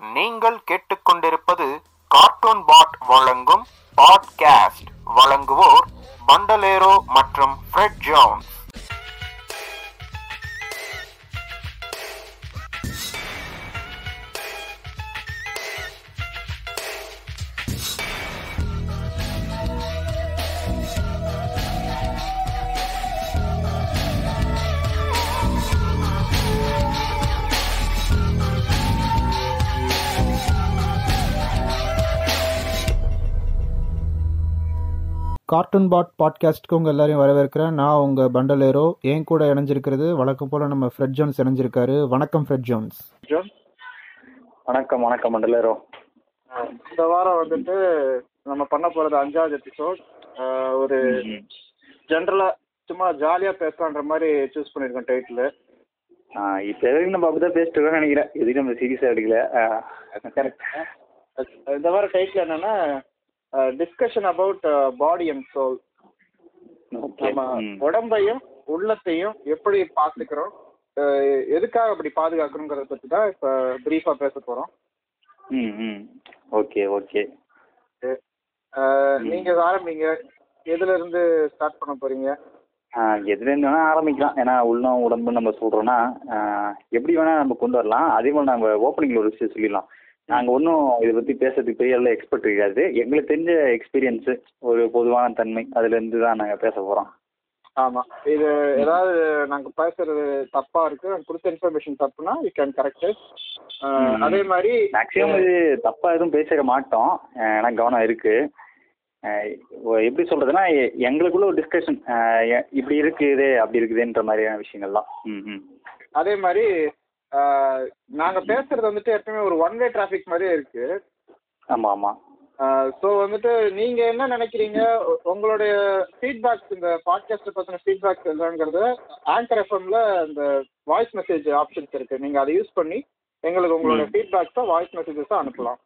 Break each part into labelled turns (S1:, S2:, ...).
S1: நீங்கள் கேட்டுக்கொண்டிருப்பது கார்ட்டூன் பாட் வழங்கும் பாட்காஸ்ட் வழங்குவோர் பண்டலேரோ மற்றும் ஃப்ரெட் ஜோன்ஸ்
S2: கார்ட்டூன் பாட் பாட்காஸ்ட்க்கு உங்கள் எல்லாரையும் வரவேற்கிறேன். நான் உங்கள் பண்டலேரோ என் கூட இணைஞ்சிருக்கிறது வழக்கம் போல் நம்ம ஃப்ரெட் ஜோன்ஸ் இணைஞ்சிருக்காரு. வணக்கம் ஃப்ரெட் ஜோன்ஸ்
S3: ஜோன்
S4: வணக்கம் வணக்கம் மண்டலேரோ
S3: இந்த வாரம் வந்துட்டு நம்ம பண்ண போறது அஞ்சாவது எபிசோட் ஒரு ஜென்ரலா சும்மா ஜாலியா பேசலான்ற மாதிரி சூஸ் பண்ணிருக்கோம் டைட்டில்
S4: இப்போ எதுக்கு நம்ம அப்படிதான் பேசிட்டு இருக்கோம்னு நினைக்கிறேன். எதுக்கு நம்ம சீரியஸாக எடுக்கல.
S3: கரெக்ட் இந்த வாரம் டைட்டில் என்னன்னா discussion about body and soul
S4: okay
S3: நம்ம உடம்பையும் உள்ளத்தையும் எப்படி பாத்துக்கிறோம் அஹ் எதுக்காக அப்படி பாதுகாக்கணுங்கிறத பத்தி தான் இப்ப பிரீஃபா பேச போறோம்.
S4: ம் ம் ஓகே ஓகே
S3: அஹ் நீங்க ஆரம்பிங்க? எதுல இருந்து ஸ்டார்ட் பண்ண போறீங்க?
S4: எதுல இருந்து வேணா ஆரம்பிக்கலாம். ஏன்னா உள்ளம் உடம்பு நம்ம சொல்றோம்னா எப்படி வேணா நம்ம கொண்டு வரலாம். அதே மாதிரி நம்ம ஓப்பனிங்ல ஒரு விஷயம் சொல்லிடலாம். நாங்கள் ஒன்றும் இதை பற்றி பேசுறதுக்கு பெரிய அளவு எக்ஸ்பர்ட் கிடையாது. எங்களுக்கு தெரிஞ்ச எக்ஸ்பீரியன்ஸு ஒரு பொதுவான தன்மை அதுலேருந்து தான் நாங்கள் பேச போகிறோம்
S3: ஆமா. இது ஏதாவது நாங்க பேசுறது தப்பா இருக்கு நாங்க கொடுத்த இன்ஃபர்மேஷன் தப்புனா யூ கேன் கரெக்ட் அதே மாதிரி
S4: மேக்ஸிமம் இது தப்பாக எதுவும் பேசிட மாட்டோம். ஏன்னா கவனம் இருக்கு. அஹ் ஒ- எப்படி சொல்றதுன்னா எ- எங்களுக்குள்ள ஒரு டிஸ்கஷன் இப்படி இருக்குது அப்படி இருக்குதுன்ற மாதிரியான விஷயங்கள்லாம். ம் ம்.
S3: அதே மாதிரி அஹ், நாங்க பேசுறது வந்துட்டு எப்பவுமே ஒரு ஒன் வே டிராஃபிக் மாதிரியே இருக்கு.
S4: ஆமாம் ஆமாம்
S3: ஸோ வந்துட்டு நீங்க என்ன நினைக்கிறீங்க? உங்களுடைய ஃபீட்பேக்ஸ் இந்த பாட்காஸ்ட் பத்தின ஃபீட்பேக்ஸ் என்னங்கிறது ஆங்கர் எஃப்எம்ல இந்த வாய்ஸ் மெசேஜ் ஆப்ஷன்ஸ் இருக்கு. நீங்க அதை யூஸ் பண்ணி எங்களுக்கு உங்களோட ஃபீட்பேக்ஸை வாய்ஸ் மெசேஜஸாக அனுப்பலாம்.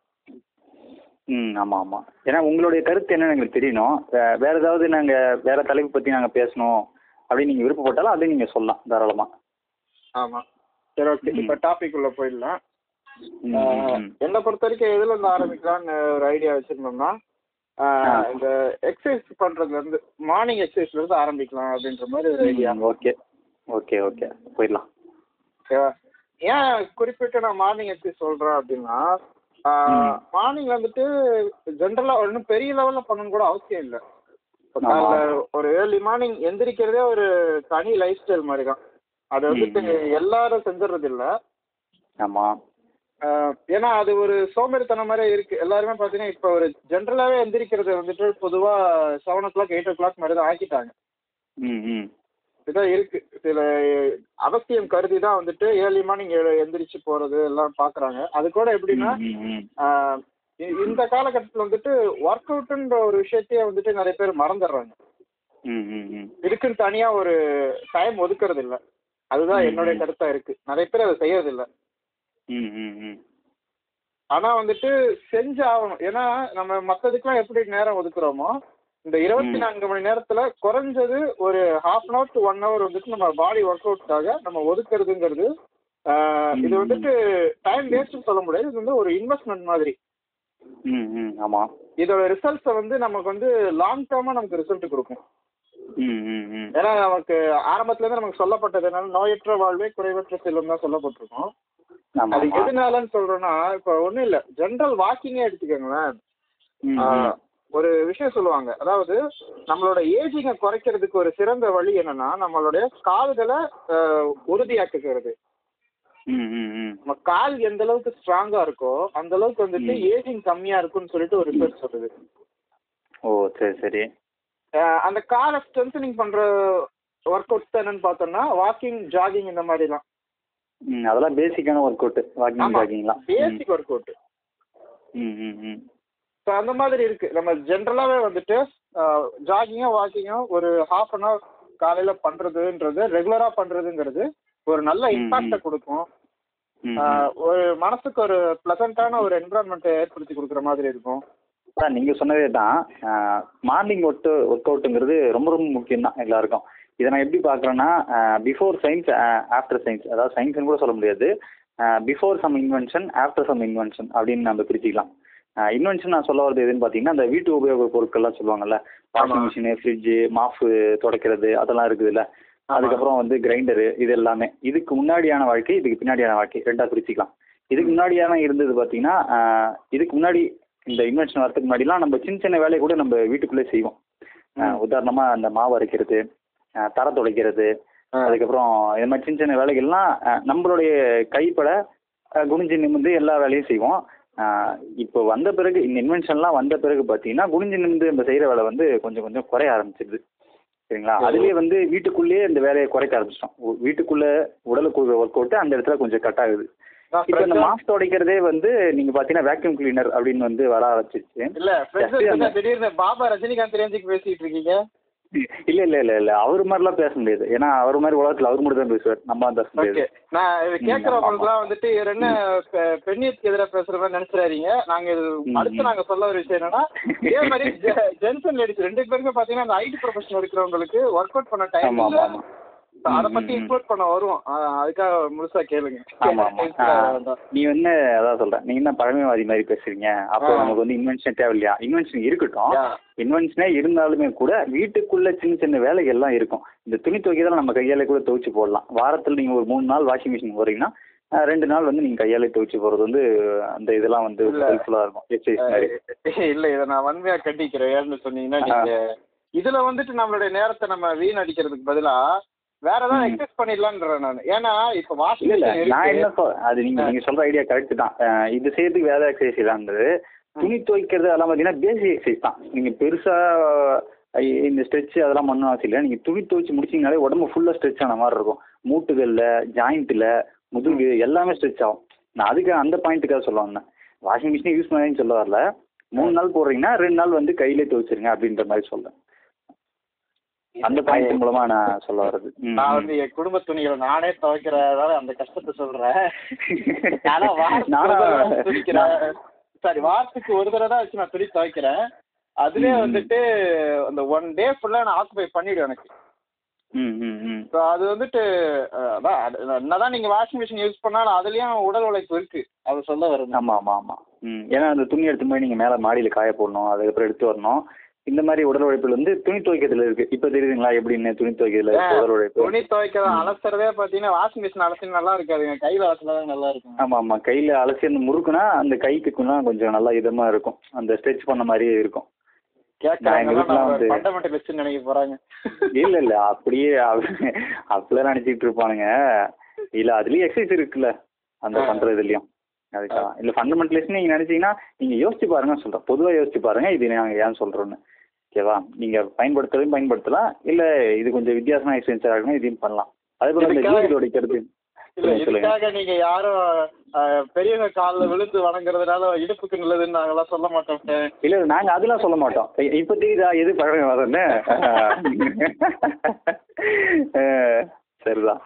S4: ம் ஆமாம் ஆமாம் ஏன்னா உங்களுடைய கருத்து என்னன்னு எங்களுக்கு தெரியணும். வேற ஏதாவது நாங்கள் வேற தலைப்பு பற்றி நாங்கள் பேசணும் அப்படின்னு நீங்கள் விருப்பப்பட்டாலும் அதையும் நீங்கள் சொல்லலாம் தாராளமாக
S3: ஆமா. சரி ஓகே இப்போ டாபிக் உள்ள போயிடலாம். என்னை பொறுத்த வரைக்கும் எதுல இருந்து ஆரம்பிக்கலாம்னு ஒரு ஐடியா வச்சிருந்தோம்னா. இந்த எக்ஸசைஸ் பண்றதுல இருந்து மார்னிங் எக்ஸசைஸ்ல இருந்து ஆரம்பிக்கலாம் அப்படின்ற மாதிரி ஒரு ஐடியா
S4: ஓகே ஓகே ஓகே போயிடலாம்.
S3: ஏன் குறிப்பிட்டு நான் மார்னிங் எக்ஸசைஸ் சொல்றேன் அப்படின்னா மார்னிங் வந்துட்டு ஜென்ரலா ஒன்றும் பெரிய லெவல்ல பண்ணணும் கூட அவசியம் இல்லை. ஒரு ஏர்லி மார்னிங் எந்திரிக்கிறதே ஒரு தனி லைஃப் ஸ்டைல் மாதிரி தான் அது வந்துட்டு எல்லாரும் செஞ்சுறது இல்லை ஆஹ் ஏன்னா அது ஒரு சோம்பேறித்தனம் மாதிரி இருக்கு. எல்லாருமே பாத்தீங்கன்னா இப்ப ஒரு ஜென்ரலாவே எந்திரிக்கிறது வந்துட்டு பொதுவா seven o'clock eight o'clock மாதிரி தான் ஆக்கிட்டாங்க.
S4: ம் ம்.
S3: இதுதான் இருக்கு. சில அவசியம் கருதி தான் வந்துட்டு ஏர்லி மார்னிங் எந்திரிச்சு போறது எல்லாம் பாக்குறாங்க. அது கூட எப்படின்னா இந்த காலகட்டத்தில் வந்துட்டு ஒர்க் அவுட்ன்ற ஒரு விஷயத்தையே வந்துட்டு நிறைய பேர் மறந்துடுறாங்க.
S4: ம், ம், ம்.
S3: இதுக்குன்னு தனியா ஒரு டைம் ஒதுக்குறது இல்ல அதுதான் என்னுடைய கருத்தா இருக்கு. நிறைய பேர் அதை செய்யறது இல்ல
S4: ம், ம், ம்.
S3: ஆனா வந்துட்டு செஞ்சு ஆகணும் ஏன்னா நம்ம மத்ததுக்கெல்லாம் எப்படி நேரம் ஒதுக்குறோமோ இந்த இருபத்தி நான்கு மணி நேரத்துல குறைஞ்சது ஒரு half an hour to one hour வந்துட்டு நம்ம பாடி ஒர்க் அவுட்காக நம்ம ஒதுக்குறதுங்கிறது இது வந்துட்டு டைம் வேஸ்ட்னு சொல்ல முடியாது. இது வந்து ஒரு இன்வெஸ்ட்மெண்ட் மாதிரி.
S4: ம், ம், ஆமாம்
S3: இதோட ரிசல்ட்ஸை வந்து நமக்கு வந்து லாங் டேர்மா நமக்கு ரிசல்ட் கொடுக்கும். ஏன்னா நமக்கு ஆரம்பத்துல இருந்து நமக்கு சொல்லப்பட்டது என்னன்னா நோயற்ற வாழ்வே குறைவற்ற செல்வம் தான் சொல்லப்பட்டிருக்கும். அது எதனாலன்னு சொல்றேன்னா இப்ப ஒண்ணும் இல்ல. ஜென்ரல் வாக்கிங்கே எடுத்துக்கோங்களேன். ஒரு விஷயம் சொல்லுவாங்க. அதாவது நம்மளோட ஏஜிங்கை குறைக்கிறதுக்கு ஒரு சிறந்த வழி என்னன்னா நம்மளுடைய கால்களை உறுதியாக்குகிறது.
S4: ம், ம், ம்.
S3: நம்ம கால் எந்த அளவுக்கு ஸ்ட்ராங்கா இருக்கோ அந்த அளவுக்கு வந்துட்டு ஏஜிங் கம்மியா இருக்கும்னு சொல்லிட்டு ஒரு ரிசர்ச் சொல்லுது.
S4: ஓ சரி சரி.
S3: அந்த காலை ஸ்ட்ரென்தனிங் பண்ற ஒர்க் அவுட்ஸ் என்னன்னு பார்த்தோம்னா வாக்கிங் ஜாகிங் இந்த மாதிரி தான்
S4: ம் அதெல்லாம் பேசிக்கான ஒர்க் அவுட் வாக்கிங் ஜாகிங்லாம்
S3: பேசிக் ஒர்க் அவுட்
S4: ம் ம் ம்
S3: ஸோ அந்த மாதிரி இருக்கு. நம்ம ஜென்ரலாகவே வந்துட்டு ஜாகிங்கோ வாக்கிங்கோ ஒரு ஹாஃப் அன் ஹவர் காலையில பண்றதுன்றது ரெகுலரா பண்றதுங்கிறது ஒரு நல்ல இம்பாக்டை. கொடுக்கும். ஒரு மனசுக்கு ஒரு ப்ளசண்டான ஒரு என்விரான்மெண்ட்டை ஏற்படுத்தி கொடுக்குற மாதிரி இருக்கும்.
S4: அதான் நீங்கள் சொன்னதே தான். மார்னிங் ஒர்க் ஒர்க் அவுட்டுங்கிறது ரொம்ப ரொம்ப முக்கியம் தான் எல்லாருக்கும். இதை நான் எப்படி பார்க்குறேன்னா பிஃபோர் சயின்ஸ் ஆஃப்டர் சயின்ஸ் அதாவது சயின்ஸ்னு கூட சொல்ல முடியாது. Before some invention after some invention அப்படின்னு நம்ம பிரிச்சுக்கலாம். இன்வென்ஷன் நான் சொல்ல வரது எதுன்னு பார்த்தீங்கன்னா அந்த வீட்டு உபயோக பொருட்கள்லாம் சொல்லுவாங்கல்ல. வாஷிங் மிஷினு ஃப்ரிட்ஜு மாஃபு துடைக்கிறது அதெல்லாம் இருக்குதுல்ல. அதுக்கப்புறம் வந்து கிரைண்டரு இது எல்லாமே. இதுக்கு முன்னாடியான வாழ்க்கை இதுக்கு பின்னாடியான வாழ்க்கை. ரெண்டா பிரிச்சுக்கலாம். இதுக்கு முன்னாடியான இருந்தது பார்த்தீங்கன்னா இதுக்கு முன்னாடி இந்த இன்வென்ஷன் வரதுக்கு முன்னாடிலாம் நம்ம சின்ன சின்ன வேலையை கூட நம்ம வீட்டுக்குள்ளே செய்வோம். ஆஹ், உதாரணமா அந்த மாவு அரைக்கிறது தரை துடைக்கிறது அதுக்கப்புறம் இது மாதிரி சின்ன சின்ன வேலைகள்லாம் நம்மளுடைய கைப்பட குனிஞ்சு நிமிர்ந்து எல்லா வேலையும் செய்வோம். இப்போ வந்த பிறகு இந்த இன்வென்ஷன்லாம் வந்த பிறகு பார்த்தீங்கன்னா குனிஞ்சு நிமிர்ந்து நம்ம செய்கிற வேலை வந்து கொஞ்சம் கொஞ்சம் குறைய ஆரம்பிச்சிருது. சரிங்களா? அதுலேயே வந்து வீட்டுக்குள்ளேயே இந்த வேலையை குறைக்க ஆரம்பிச்சிட்டோம். வீட்டுக்குள்ள உடலுக்கு ஒர்க் அவுட் அந்த இடத்துல கொஞ்சம் கட் ஆகுது. இப்போ இந்த மாஸ்க் துடைக்கிறதே வந்து நீங்க பாத்தீங்கன்னா வேக்யூம் கிளீனர் அப்படின்னு வந்து வர ஆரம்பிச்சிருச்சு.
S3: இல்ல திடீர்னு பாபா ரஜினிகாந்த் ரேஞ்சுக்கு பேசிட்டு இருக்கீங்க?
S4: இல்ல இல்ல இல்ல இல்ல. அவர் மாதிரிலாம் பேச முடியாது. ஏன்னா அவர் மாதிரி உலகத்துல அவர் மட்டும் தான் பேசுவார். நம்ம பேச முடியாது
S3: நான் கேட்கறவங்களுக்குலாம் வந்துட்டு இவர் என்ன பெண்ணியத்துக்கு எதிராக பேசுற மாதிரி நினைச்சிடாதீங்க. நாங்க இது அடுத்து. நாங்க சொல்ல ஒரு விஷயம் என்னன்னா இதே மாதிரி அண்ட் லேடிஸ் ரெண்டு பேருமே பாத்தீங்கன்னா அந்த ஐடி ப்ரொஃபஷன் இருக்கிறவங்களுக்கு ஒர்க் அவுட் பண்ண டைம் அதை பத்தி. இன்க்ளூட் பண்ண வருவோம். அதுக்காக முழுசா கேளுங்க.
S4: நீ என்ன அதான் சொல்றேன் நீங்க என்ன பழமைவாதி மாதிரி பேசுறீங்க? அப்போ. நமக்கு வந்து இன்வென்ஷன் தேவையில்லையா? இன்வென்ஷன் இருக்கட்டும். இன்வென்ஷனே இருந்தாலுமே கூட வீட்டுக்குள்ள சின்ன சின்ன வேலைகள்லாம் இருக்கும். இந்த துணி துவைக்கிறதால நம்ம கையால கூட துவைச்சு போடலாம். வாரத்தில் நீங்க ஒரு மூணு நாள் வாஷிங் மிஷின் போறீங்கன்னா ரெண்டு நாள் வந்து நீங்க கையாலே துவைச்சு போறது வந்து அந்த இதெல்லாம் வந்து. ஹெல்ப்ஃபுல்லா இருக்கும். எக்ஸசைஸ் மாதிரி.
S3: இல்ல இதை நான் வன்மையா கண்டிக்கிறேன். ஏன்னு சொன்னீங்கன்னா நீங்க இதுல வந்துட்டு நம்மளுடைய நேரத்தை நம்ம வீணடிக்கிறதுக்கு பதிலா வேற ஏதாவது
S4: ம்.
S3: எக்ஸசைஸ் பண்ணிடலான்றேன் நான். ஏன்னா இப்ப வாஷிங்
S4: இல்ல நான் என்ன அது நீங்க நீங்க சொல்ற ஐடியா கரெக்ட் தான். இது செய்யறதுக்கு வேற எக்ஸசைஸ் இல்லாண்டது துணி துவைக்கிறது அதெல்லாம் பார்த்தீங்கன்னா பேசிக் எக்ஸசைஸ் தான். நீங்க பெருசா இந்த ஸ்ட்ரெச் அதெல்லாம் பண்ணணும் அவசியம் இல்லை. நீங்க துணி துவைச்சு முடிச்சீங்கனாலே உடம்பு ஃபுல்லா ஸ்ட்ரெச் ஆன மாதிரி இருக்கும். மூட்டுகள்ல ஜாயிண்ட்ல முதுகு எல்லாமே ஸ்ட்ரெச் ஆகும். நான் அதுக்கு அந்த பாயிண்ட்டுக்காக சொல்ல வந்தேன். வாஷிங் மிஷினை யூஸ் பண்ணாதீங்கன்னு சொல்ல வரல. மூணு நாள் போடுறீங்கன்னா ரெண்டு நாள் வந்து கையிலே துவைச்சிருங்க அப்படின்ற மாதிரி சொல்றேன். அந்த பாயிண்ட் மூலமா நான் சொல்ல வர்றது.
S3: நான். வந்து என் குடும்ப துணிகளை நானே துவைக்கிறதால அந்த கஷ்டத்தை சொல்றேன். ஆனா துணிக்கிறேன் சாரி வாரத்துக்கு ஒரு தடவை தான் வச்சு நான் துணி துவைக்கிறேன். அதுலயே. வந்துட்டு அந்த ஒன் டே ஃபுல்லா நான் ஆக்குபை பண்ணிடுவேன் எனக்கு.
S4: ம் ம் ம்.
S3: ஸோ அது வந்துட்டு அதான் அது என்னதான் நீங்க வாஷிங் மிஷின் யூஸ் பண்ணாலும் அதுலயும் உடல் உழைப்பு இருக்கு. அது சொல்ல வருது
S4: ஆமா ஆமா ஆமா. ம். ஏன்னா அந்த துணி எடுத்து போய் நீங்க மேல மாடியில காய போடணும். அதுக்கப்புறம் எடுத்து வரணும். இந்த மாதிரி உடல் உழைப்புல வந்து துணி துவைக்கிறதுல இருக்கு. இப்ப தெரியுதுங்களா எப்படின்னு துணி துவைக்கிறதுல உடல் உழைப்பு?
S3: துணி துவைக்கிற அலசுறதே பாத்தீங்கன்னா வாஷிங் மிஷின் அலசி நல்லா இருக்காதுங்க கையில அலசினாதான் நல்லா இருக்கும்.
S4: ஆமா ஆமா. கையில அலசி அந்த முறுக்குனா அந்த கைக்கு கொஞ்சம் கொஞ்சம் நல்லா இதமா இருக்கும். அந்த ஸ்ட்ரெச் பண்ண மாதிரியே இருக்கும்.
S3: நினைக்க போறாங்க.
S4: இல்ல இல்ல. அப்படியே அப்படிலாம் நினைச்சிட்டு இருப்பானுங்க. இல்ல அதுலயும் எக்ஸசைஸ் இருக்குல்ல. அந்த. பண்றதுலயும் அதுக்காக இல்ல ஃபண்டமெண்டலிஸ்ட் நீங்க நினைச்சீங்கன்னா நீங்க யோசிச்சு பாருங்க சொல்றேன். பொதுவா யோசிச்சு பாருங்க இது நாங்க ஏன் சொல்றோம்னு. ஓகேவா நீங்க பயன்படுத்துறதும் பயன்படுத்தலாம். இல்ல இது கொஞ்சம் வித்தியாசமா எக்ஸ்பீரியன்ஸா இருக்கணும் இதையும் பண்ணலாம். அதே போல இந்த துடைக்கிறது
S3: இல்ல
S4: சொல்லுங்க, சொல்லுங்க.
S3: இதுக்காக நீங்க யாரும் பெரியவங்க காலில் விழுந்து வணங்குறதுனால இடுப்புக்கு நல்லதுன்னு நாங்கெல்லாம் சொல்ல மாட்டோம்.
S4: இல்ல இல்ல, நாங்க அதெல்லாம் சொல்ல மாட்டோம். இ- இப்ப தெரியுதா எது பழமை வரன்னு சரிதான்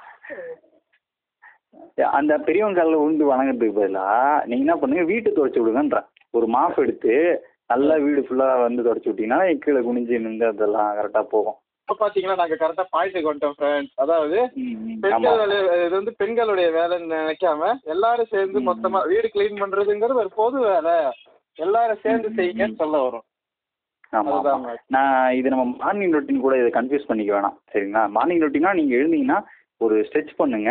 S4: அந்த பெரியவங்க காலில் உண்டு வணங்குறதுக்கு பதிலா நீங்க என்ன பண்ணுங்க வீட்டை துடைச்சு விடுங்கன்ற. ஒரு மாஃப் எடுத்து நல்லா வீடு ஃபுல்லா வந்து துடைச்சு விட்டீங்கன்னா கீழே குனிஞ்சு நின்று அதெல்லாம் கரெக்டா போகும்.
S3: இப்ப பாத்தீங்கன்னா நாங்க கரெக்டா பாயிண்ட்டுக்கு வந்துட்டோம் ஃப்ரெண்ட்ஸ் அதாவது பெண்கள் வேலை இது வந்து பெண்களுடைய வேலைன்னு நினைக்காம எல்லாரும் சேர்ந்து
S4: ம்.
S3: மொத்தமா வீடு கிளீன் பண்றதுங்கிறது ஒரு பொது வேலை. எல்லாரும் சேர்ந்து செய்யுங்கன்னு சொல்ல வரும்.
S4: ஆமா ஆமா.
S3: அதுதான் மேம்.
S4: நான் இது நம்ம மார்னிங் ரொட்டீன் கூட இதை கன்ஃபியூஸ் பண்ணிக்க வேணாம் சரிங்களா? மார்னிங் ரொட்டீனா நீங்க எழுந்தீங்கன்னா ஒரு ஸ்ட்ரெச் பண்ணுங்க.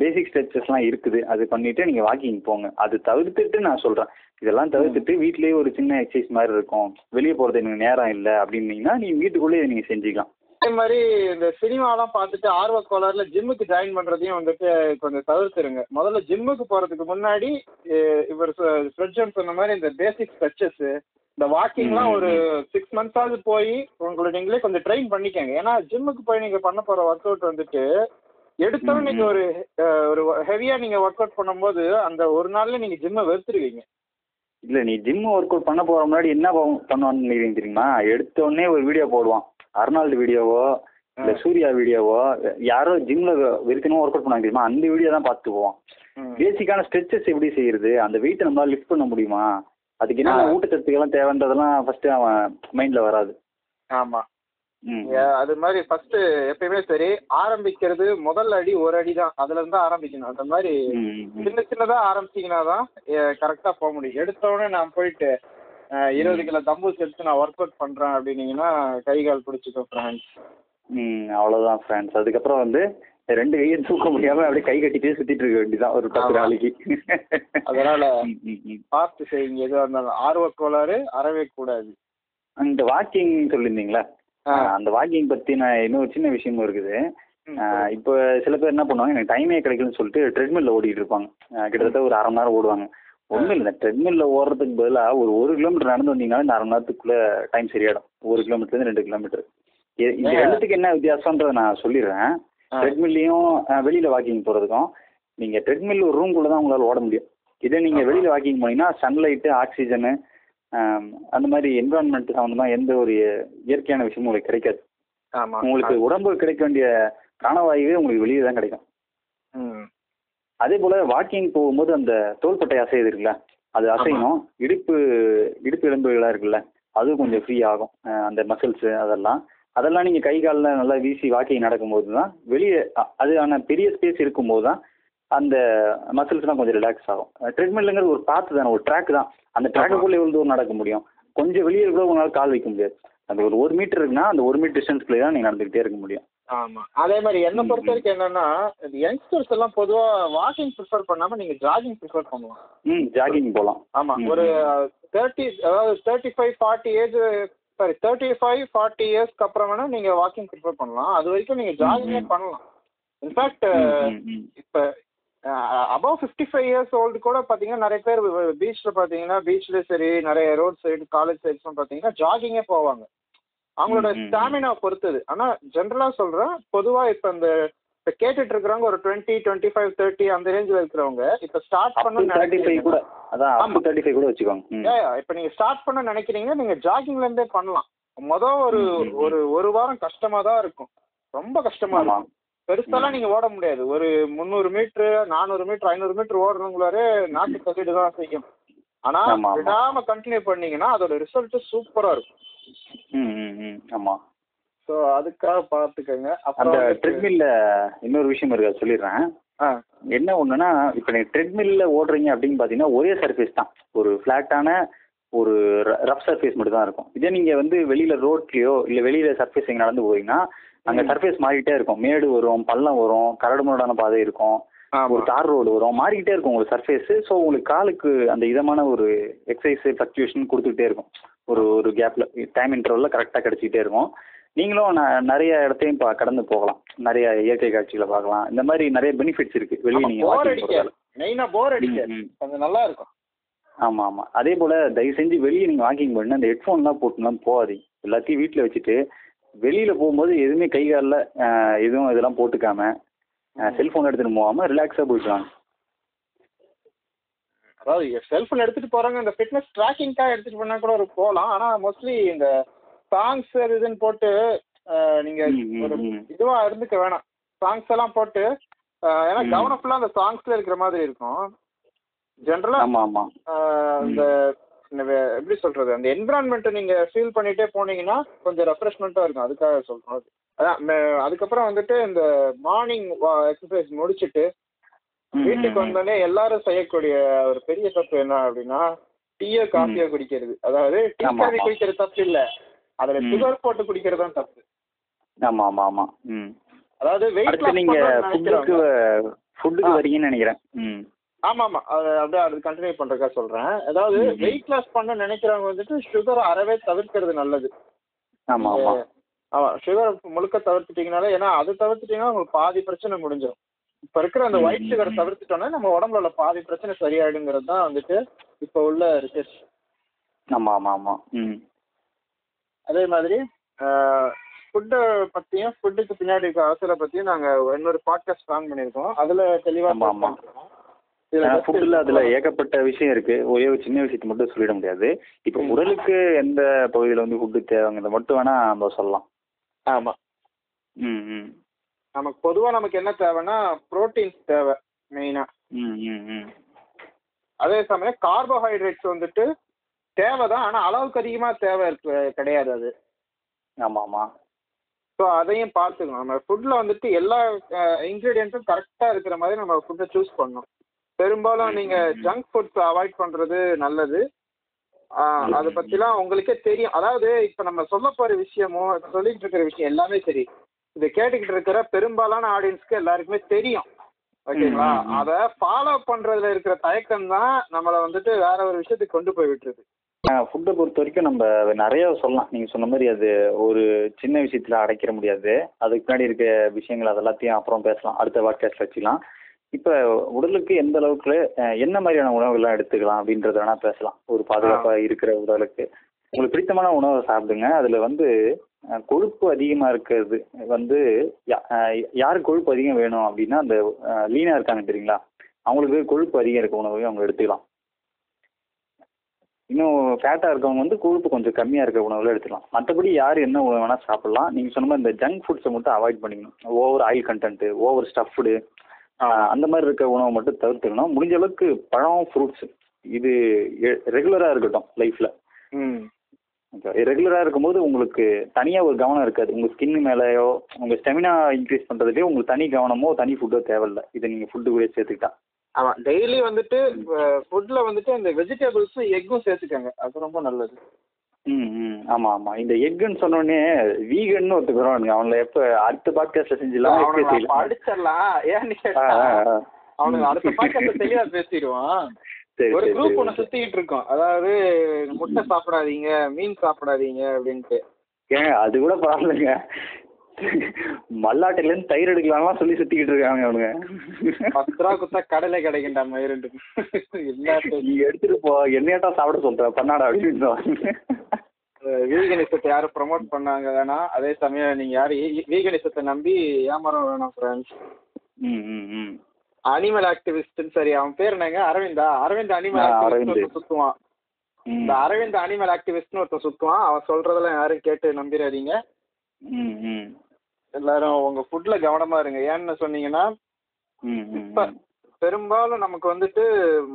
S4: பேசிக் ஸ்ட்ரெச்சஸ்லாம் இருக்குது. அது பண்ணிட்டு நீங்க வாக்கிங் போங்க. அது தவிர்த்துட்டு நான் சொல்றேன். இதெல்லாம் தவிர்த்துட்டு வீட்லயே ஒரு சின்ன எக்ஸசைஸ் மாதிரி இருக்கும். வெளியே போறது எனக்கு நேரம் இல்லை அப்படின்னீங்கன்னா நீங்க வீட்டுக்குள்ளேயே நீங்க செஞ்சுக்கலாம்.
S3: அதே மாதிரி இந்த சினிமாலாம் பார்த்துட்டு ஆர்வ கோளாறுல ஜிம்முக்கு ஜாயின் பண்றதையும் வந்துட்டு கொஞ்சம் தவிர்த்துருங்க. முதல்ல ஜிம்முக்கு போறதுக்கு முன்னாடி இவர் ஃப்ரெட்ஜன் சொன்ன மாதிரி இந்த பேசிக் ஸ்ட்ரெச்சஸ் இந்த வாக்கிங்லாம் ஒரு சிக்ஸ் மந்த்ஸாவது போய் உங்களை நீங்களே கொஞ்சம் ட்ரெயின் பண்ணிக்கங்க. ஏன்னா ஜிம்முக்கு போய் நீங்க பண்ண போற ஒர்க் அவுட் வந்துட்டு எடுத்தோம் நீங்க. ஒரு ஒரு ஹெவியா நீங்க ஒர்க் அவுட் பண்ணும்போது அந்த ஒரு நாள்ல நீங்க ஜிம்மை வெறுத்துருவீங்க.
S4: இல்ல நீ ஜிம் ஒர்க் அவுட் பண்ண போற முன்னாடி என்ன பண்- பண்ணுவான்னு நினைக்கிறீங்க தெரியுமா? எடுத்த உடனே ஒரு வீடியோ போடுவான். அர்னால்டு வீடியோவோ இல்ல சூர்யா வீடியோவோ யாரோ ஜிம்ல வெறுக்கணும் ஒர்க் அவுட் பண்ணாங்க தெரியுமா? அந்த வீடியோ தான் பார்த்து போவான்.
S3: ம்.
S4: பேசிக்கான ஸ்ட்ரெச்சஸ் எப்படி செய்யறது? அந்த வெயிட்டை நம்மளால லிஃப்ட் பண்ண முடியுமா? அதுக்கு என்ன. ஊட்டச்சத்துக்கெல்லாம் தேவைன்றதெல்லாம் ஃபர்ஸ்ட் அவன் மைண்ட்ல வராது.
S3: ஆமா. அது மாதிரி ஃபர்ஸ்ட் எப்பயுமே சரி ஆரம்பிக்கிறது முதல் அடி ஒரு அடி தான் அதுல இருந்து ஆரம்பிக்கணும். அந்த மாதிரி. சின்ன சின்னதா ஆரம்பிச்சீங்கன்னா தான் கரெக்டா போக முடியும். எடுத்த உடனே நான் போயிட்டு இருபது கிலோ தம்பூஸ் எடுத்து நான் ஒர்க் அவுட் பண்றேன் அப்படின்னீங்கன்னா கை கால் பிடிச்சிக்கும் ஃப்ரெண்ட்ஸ்
S4: ம் அவ்வளோதான் ஃப்ரெண்ட்ஸ் அதுக்கப்புறம் வந்து ரெண்டு கையும் தூக்க முடியாம அப்படியே கை கட்டிட்டே சுத்திட்டு இருக்க வேண்டியதான் ஒரு பத்து. நாளைக்கு.
S3: அதனால. பார்த்து செய்யுங்க எதுவாக இருந்தாலும் ஆர்வ கோளாறு அறவே கூடாது.
S4: அந்த வாக்கிங் சொல்லியிருந்தீங்களா. அந்த வாக்கிங் பத்தி நான் இன்னொரு சின்ன விஷயமும் இருக்குது. இப்போ சில பேர் என்ன பண்ணுவாங்க எனக்கு டைமே கிடைக்கலன்னு சொல்லிட்டு ட்ரெட்மில்ல ஓடிட்டு இருப்பாங்க. கிட்டத்தட்ட ஒரு அரை மணி நேரம் ஓடுவாங்க. ஒன்றும் இல்லை ட்ரெட்மில்ல ஓடுறதுக்கு பதிலாக ஒரு ஒரு கிலோமீட்டர் நடந்து வந்தீங்கன்னா இந்த அரை மணி நேரத்துக்குள்ள டைம் சரியாயிடும். ஒரு கிலோமீட்டர்லேருந்து ரெண்டு கிலோமீட்டர் இந்த? ரெண்டுத்துக்கு என்ன வித்தியாசம்ன்றதை நான் சொல்லிடுறேன். ட்ரெட்மில்லையும் வெளியில வாக்கிங் போறதுக்கும் நீங்க ட்ரெட்மில் ஒரு ரூம்குள்ள தான் உங்களால ஓட முடியும். இதே நீங்க
S3: ஆமா.
S4: வெளியில வாக்கிங் போனீங்கன்னா சன்லைட்டு ஆக்சிஜனு அந்த மாதிரி என்விரான்மெண்ட் சம்மந்தமா எந்த ஒரு இயற்கையான விஷயமும் உங்களுக்கு கிடைக்காது.
S3: ஆமா
S4: உங்களுக்கு உடம்புக்கு கிடைக்க வேண்டிய பிராணவாயுவே உங்களுக்கு வெளியே தான் கிடைக்கும். அதே போல வாக்கிங் போகும்போது அந்த தோள்பட்டை அசையுது இருக்குல்ல அது அசையணும். இடுப்பு இடுப்பு எலும்புகளா இருக்குல்ல அது கொஞ்சம் ஃப்ரீ ஆகும். அந்த மசில்ஸ் அதெல்லாம். அதெல்லாம் நீங்க கை காலில் நல்லா வீசி வாக்கிங் நடக்கும்போது தான் வெளியே அதுக்கான பெரிய ஸ்பேஸ் இருக்கும்போது தான் அந்த மசில்ஸ்லாம் கொஞ்சம் ரிலாக்ஸ் ஆகும். ட்ரெட்மில்லுங்கிறது ஒரு பாத்து தானே ஒரு ட்ராக் தான். அந்த ட்ராக்குக்குள்ளே எவ்வளோ தூரம் நடக்க முடியும். கொஞ்சம் வெளியே கூட உங்களால் கால் வைக்க முடியாது. அந்த ஒரு ஒரு மீட்டர் இருக்குன்னா அந்த ஒரு மீட்டர் டிஸ்டன்ஸ்க்குள்ளே தான் நீங்கள் நடந்துக்கிட்டே இருக்க முடியும்.
S3: ஆமா. அதே மாதிரி என்ன பொறுத்த வரைக்கும் என்னன்னா யங்ஸ்டர்ஸ் எல்லாம் பொதுவா வாக்கிங் ப்ரிஃபர் பண்ணாம நீங்க ஜாகிங் ப்ரிஃபர் பண்ணலாம்
S4: ம் ஜாகிங் போகலாம்
S3: ஆமா.
S4: ம்,
S3: ஒரு. தேர்ட்டி அதாவது thirty five forty age sorry thirty five forty இயர்ஸ்க்கு அப்புறம் வேணா நீங்க வாக்கிங் ப்ரிஃபர் பண்ணலாம். அது வரைக்கும் நீங்க ஜாகிங்கே. பண்ணலாம். In fact. இப்ப above fifty five years old கூட பாத்தீங்கன்னா நிறைய பேர் பீச்ல பாத்தீங்கன்னா பீச்ல சரி நிறைய ரோட் சைடு காலேஜ் சைட்ஸ்லாம் பாத்தீங்கன்னா ஜாகிங்கே போவாங்க அவங்களோட. ஸ்டாமினா பொறுத்தது ஆனா ஜென்ரலா சொல்றேன் பொதுவா இப்ப இந்த இப்ப கேட்டுட்டு இருக்கிறவங்க ஒரு டுவெண்ட்டி டுவெண்ட்டி ஃபைவ் தேர்ட்டி அந்த ரேஞ்சில் இருக்கிறவங்க இப்ப ஸ்டார்ட் பண்ண
S4: 35 கூட அதான்
S3: ஆமா.
S4: 35 கூட வச்சுக்கோங்க.
S3: இப்ப நீங்க ஸ்டார்ட் பண்ண நினைக்கிறீங்க நீங்க ஜாகிங்ல இருந்தே பண்ணலாம் மொதல் ஒரு. ஒரு ஒரு வாரம் கஷ்டமா தான் இருக்கும் ரொம்ப கஷ்டமா
S4: ஆமா.
S3: இருக்கும் பெருசாலாம். நீங்க ஓட முடியாது. ஒரு முந்நூறு மீட்டர் நானூறு மீட்டர் ஐநூறு மீட்டர் ஓடுறவங்களாரே நாட்டு தகுதி தான் செய்யும் ஆனா. விடாம கண்டினியூ பண்ணீங்கன்னா அதோட ரிசல்ட் சூப்பரா இருக்கும்.
S4: ம், ம், ம். ஆமா.
S3: ஸோ அதுக்காக பார்த்துக்கோங்க
S4: அந்த ட்ரெட்மில்ல இன்னொரு விஷயம் இருக்கு சொல்லிடுறேன். என்ன ஒண்ணுன்னா இப்போ நீங்க ட்ரெட்மில்ல ஓடுறீங்க அப்படின்னு பார்த்தீங்கன்னா ஒரே சர்ஃபேஸ் தான். ஒரு ஃப்ளாட்டான ஒரு ரஃப் சர்ஃபேஸ் மட்டும் தான் இருக்கும். இதே நீங்க வந்து வெளியில ரோட்லயோ இல்ல வெளியில சர்ஃபேஸ் எங்க நடந்து போறீங்கன்னா அங்க. சர்ஃபேஸ் மாறிட்டே இருக்கும். மேடு வரும் பள்ளம் வரும் கரடுமுரடான பாதை இருக்கும். ஒரு தார் ரோடு வரும். மாறிக்கிட்டே இருக்கும் உங்களுக்கு சர்ஃபேஸ் ஸோ உங்களுக்கு காலுக்கு அந்த இதமான ஒரு எக்ஸசைஸ் ஃப்ளக்சுவேஷன் கொடுத்துக்கிட்டே இருக்கும். ஒரு ஒரு கேப்ல டைம் இன்டர்வல்ல கரெக்டாக கிடைச்சிக்கிட்டே இருக்கும். நீங்களும் ந- நிறைய இடத்தையும் பா- கடந்து போகலாம். நிறைய இயற்கை காட்சிகளை பார்க்கலாம். இந்த மாதிரி நிறைய பெனிஃபிட்ஸ் இருக்கு. வெளியே நீங்க
S3: போர் அடிக்க. மெயினா போர் அடிக்க. கொஞ்சம் நல்லா இருக்கும்.
S4: ஆமா ஆமா. அதே போல தயவு செஞ்சு வெளியே நீங்க வாக்கிங் பண்ண. அந்த ஹெட்ஃபோன்லாம் போட்டுலாம் போகாதீங்க எல்லாத்தையும் வீட்டில் வச்சுட்டு வெளியில போகும்போது எதுவுமே கை காலில் எதுவும் இதெல்லாம் போட்டுக்காம செல்போன் எடுத்துட்டு போகாம ரிலாக்ஸா போயிட்டு வாங்க.
S3: அதாவது செல்ஃபோன் எடுத்துட்டு போறாங்க இந்த ஃபிட்னஸ் ட்ராக்கிங்காக எடுத்துட்டு போனா கூட ஒரு போகலாம் ஆனா மோஸ்ட்லி இந்த சாங்ஸ் இதுன்னு போட்டு அஹ், நீங்க
S4: ம், ம்,
S3: ஒரு
S4: ம்.
S3: இதுவா இருந்துக்க வேணாம். சாங்ஸ் எல்லாம் போட்டு ஏன்னா. கவனம் ஃபுல்லா அந்த சாங்ஸ்ல இருக்கிற மாதிரி இருக்கும். ஜென்ரலா
S4: ஆமா ஆமா
S3: இந்த எப்படி சொல்றது அந்த என்விரான்மெண்ட்டை நீங்க ஃபீல் பண்ணிட்டே போனீங்கன்னா கொஞ்சம் ரெஃப்ரெஷ்மெண்ட்டாக இருக்கும். அதுக்காக சொல்றோம். அது அதான் அதுக்கப்புறம் வந்துட்டு இந்த மார்னிங் எக்ஸசைஸ் முடிச்சிட்டு வீட்டுக்கு. வந்தோடனே எல்லாரும் செய்யக்கூடிய ஒரு பெரிய தப்பு என்ன அப்படின்னா டீயோ காஃபியோ குடிக்கிறது. அதாவது டீ காஃபி
S4: ஆமா.
S3: குடிக்கிறது தப்பு இல்ல. அதுல. சுகர் போட்டு குடிக்கிறது தான் தப்பு
S4: ஆமா ஆமா ஆமா
S3: அதாவது வெயிட்
S4: நீங்க ஃபுட்டுக்கு ஃபுட்டுக்கு. வரீங்கன்னு நினைக்கிறேன். ம்
S3: ஆமா ஆமா அது அப்படியே அது கண்டினியூ பண்றதுக்கா சொல்றேன். அதாவது. வெயிட் லாஸ் பண்ண நினைக்கிறவங்க வந்துட்டு சுகர் அறவே தவிர்க்கிறது நல்லது.
S4: ஆமா ஆமா.
S3: ஆமா சுகர் முழுக்க தவிர்த்துட்டீங்கனாலே ஏன்னா அது தவிர்த்துட்டீங்கன்னா உங்களுக்கு பாதி பிரச்சனை முடிஞ்சிடும் இப்ப இருக்கிற அந்த ஒயிட் சுகரை. தவிர்த்துட்டோம்னா நம்ம உடம்புல உள்ள பாதி பிரச்சனை சரியாயிடுங்கிறது தான் வந்துட்டு இப்ப உள்ள ரிசர்ச்
S4: ஆமா ஆமா ஆமா. ம்
S3: அதே மாதிரி ஃபுட்டை பத்தியும் ஃபுட்டுக்கு பின்னாடி இருக்க அவசர பத்தியும் நாங்க இன்னொரு பாட்காஸ்ட் பிளான் பண்ணியிருக்கோம். அதுல தெளிவா
S4: ஆமா, ஃபுட்டில் அதுல ஏகப்பட்ட விஷயம் இருக்கு. ஒரே ஒரு சின்ன விஷயத்தை மட்டும் சொல்லிட முடியாது. இப்போ. உடலுக்கு எந்த பகுதியில் வந்து ஃபுட்டு தேவைங்கிறத மட்டும் வேணா நம்ம சொல்லலாம்.
S3: ஆமா.
S4: ம் ம்.
S3: நமக்கு பொதுவா நமக்கு என்ன தேவைன்னா புரோட்டீன்ஸ் தேவை மெயினா
S4: ம் ம் ம்.
S3: அதே சமயம் கார்போஹைட்ரேட்ஸ் வந்துட்டு தேவை தான் ஆனா அளவுக்கு அதிகமா தேவை கிடையாது அது.
S4: ஆமா ஆமா
S3: ஸோ அதையும் பார்த்துக்கணும். நம்ம ஃபுட்ல வந்துட்டு எல்லா இன்க்ரீடியன்ட்டும் கரெக்டா இருக்கிற மாதிரி நம்ம ஃபுட்டை சூஸ் பண்ணணும். பெரும்பாலும் நீங்க ஜங்க் ஃபுட்ஸ் அவாய்ட் பண்றது நல்லது. அதை பத்திலாம் உங்களுக்கே தெரியும். அதாவது இப்ப நம்ம சொல்ல போற விஷயமும் இப்ப இருக்கிற விஷயம் எல்லாமே சரி. இதை கேட்டுக்கிட்டு இருக்கிற பெரும்பாலான ஆடியன்ஸ்க்கு எல்லாருக்குமே தெரியும். ஓகேங்களா. அதை ஃபாலோ பண்றதுல இருக்கிற தயக்கம் தான் நம்மளை வந்துட்டு வேற ஒரு விஷயத்துக்கு கொண்டு போய் விட்டுருது.
S4: ஃபுட்டை பொறுத்த வரைக்கும் நம்ம நிறைய சொல்லலாம். நீங்கள் சொன்ன மாதிரி அது ஒரு சின்ன விஷயத்தில் அடைக்கிற முடியாது. அதுக்கு பின்னாடி இருக்க விஷயங்கள் அது எல்லாத்தையும் அப்புறம் பேசலாம். அடுத்த வாட்காஸ்ட் வச்சுக்கலாம். இப்போ உடலுக்கு எந்த அளவுக்கு என்ன மாதிரியான உணவுகள்லாம் எடுத்துக்கலாம் அப்படின்றத வேணா பேசலாம். ஒரு பாதுகாப்பாக இருக்கிற உடலுக்கு. உங்களுக்கு பிடித்தமான உணவை சாப்பிடுங்க. அதில் வந்து கொழுப்பு அதிகமாக இருக்கிறது வந்து யாருக்கு கொழுப்பு அதிகம் வேணும் அப்படின்னா அந்த லீனாக இருக்காங்க தெரியுங்களா? அவங்களுக்கு கொழுப்பு அதிகம் இருக்க உணவை அவங்க எடுத்துக்கலாம். இன்னும் ஃபேட்டாக இருக்கவங்க வந்து கொழுப்பு கொஞ்சம் கம்மியாக இருக்க உணவுல எடுத்துக்கலாம். மற்றபடி யார் என்ன உணவு வேணால் சாப்பிடலாம். நீங்கள் சொன்ன மாதிரி இந்த ஜங்க் ஃபுட்ஸை மட்டும் அவாய்ட் பண்ணிக்கணும். Over oil content over stuffed அந்த மாதிரி இருக்க உணவை மட்டும் தவிர்த்துக்கணும். முடிஞ்ச அளவுக்கு பழம் ஃப்ரூட்ஸ் இது ரெகுலராக இருக்கட்டும் லைஃப்பில்
S3: ம்.
S4: ரெகுலராக இருக்கும்போது உங்களுக்கு தனியாக ஒரு கவனம் இருக்காது. உங்கள் ஸ்கின் மேலேயோ உங்கள் ஸ்டெமினா இன்க்ரீஸ் பண்ணுறதுலேயோ உங்களுக்கு தனி கவனமோ தனி ஃபுட்டோ தேவையில்லை. இதை நீங்கள் ஃபுட்டு கூட சேர்த்துக்கிட்டா.
S3: ஆமா டெய்லி வந்துட்டு ஃபுட்ல வந்துட்டு இந்த வெஜிடபிள்ஸும் எக்கும் சேர்த்துக்கங்க. அது ரொம்ப நல்லது.
S4: ம் ம். ஆமாம் ஆமாம் இந்த எக்குன்னு சொன்னோடனே வீகன்னு ஒருத்தர் அவங்கள எப்போ அடுத்த பாட்காஸ்ட்டில் செஞ்சிடலாம் எப்போ செய்யலாம்.
S3: அடிச்சிடலாம் ஏன்னு. அவனுக்கு அடுத்த பாக்கெட்ல தெளிவா பேசிடுவான். ஒரு குரூப்
S4: சரி
S3: ஒண்ணு சுத்திக்கிட்டு இருக்கோம். அதாவது முட்டை சாப்பிடாதீங்க மீன் சாப்பிடாதீங்க அப்படின்ட்டு.
S4: ஏங்க அது கூட பரவாயில்லைங்க. மல்லாட்டையிலேருந்து தயிர் எடுக்கலாமா சொல்லி சுற்றிக்கிட்டு இருக்காங்க அவனுங்க.
S3: பத்து ரூபா குத்தா கடையில கிடைக்கின்ற மாதிரி
S4: நீ எடுத்துட்டு போ என்னையாட்டா சாப்பிட சொல்ற? பண்ணாடா அப்படின்னு
S3: வீகனிசத்தை யாரும் ப்ரோமோட் பண்ணாங்க வேணா அதே சமயம் நீங்க யாரும் வீகனிசத்தை நம்பி ஏமாறம் வேணாம் ஃப்ரெண்ட்ஸ் அனிமல் ஆக்டிவிஸ்ட்னு சரி அவன் பேர் என்னங்க? அரவிந்தா. Aravind animal activist. சுத்துவான். இந்த அரவிந்த் அனிமல் ஆக்டிவிஸ்ட்னு ஒருத்தன் சுத்துவான். அவன் சொல்றதெல்லாம் யாரும் கேட்டு நம்பிடாதீங்க
S4: ம் ம்.
S3: எல்லாரும் உங்க ஃபுட்ல கவனமா இருங்க. ஏன்னு சொன்னீங்கன்னா இப்ப பெரும்பாலும் நமக்கு வந்துட்டு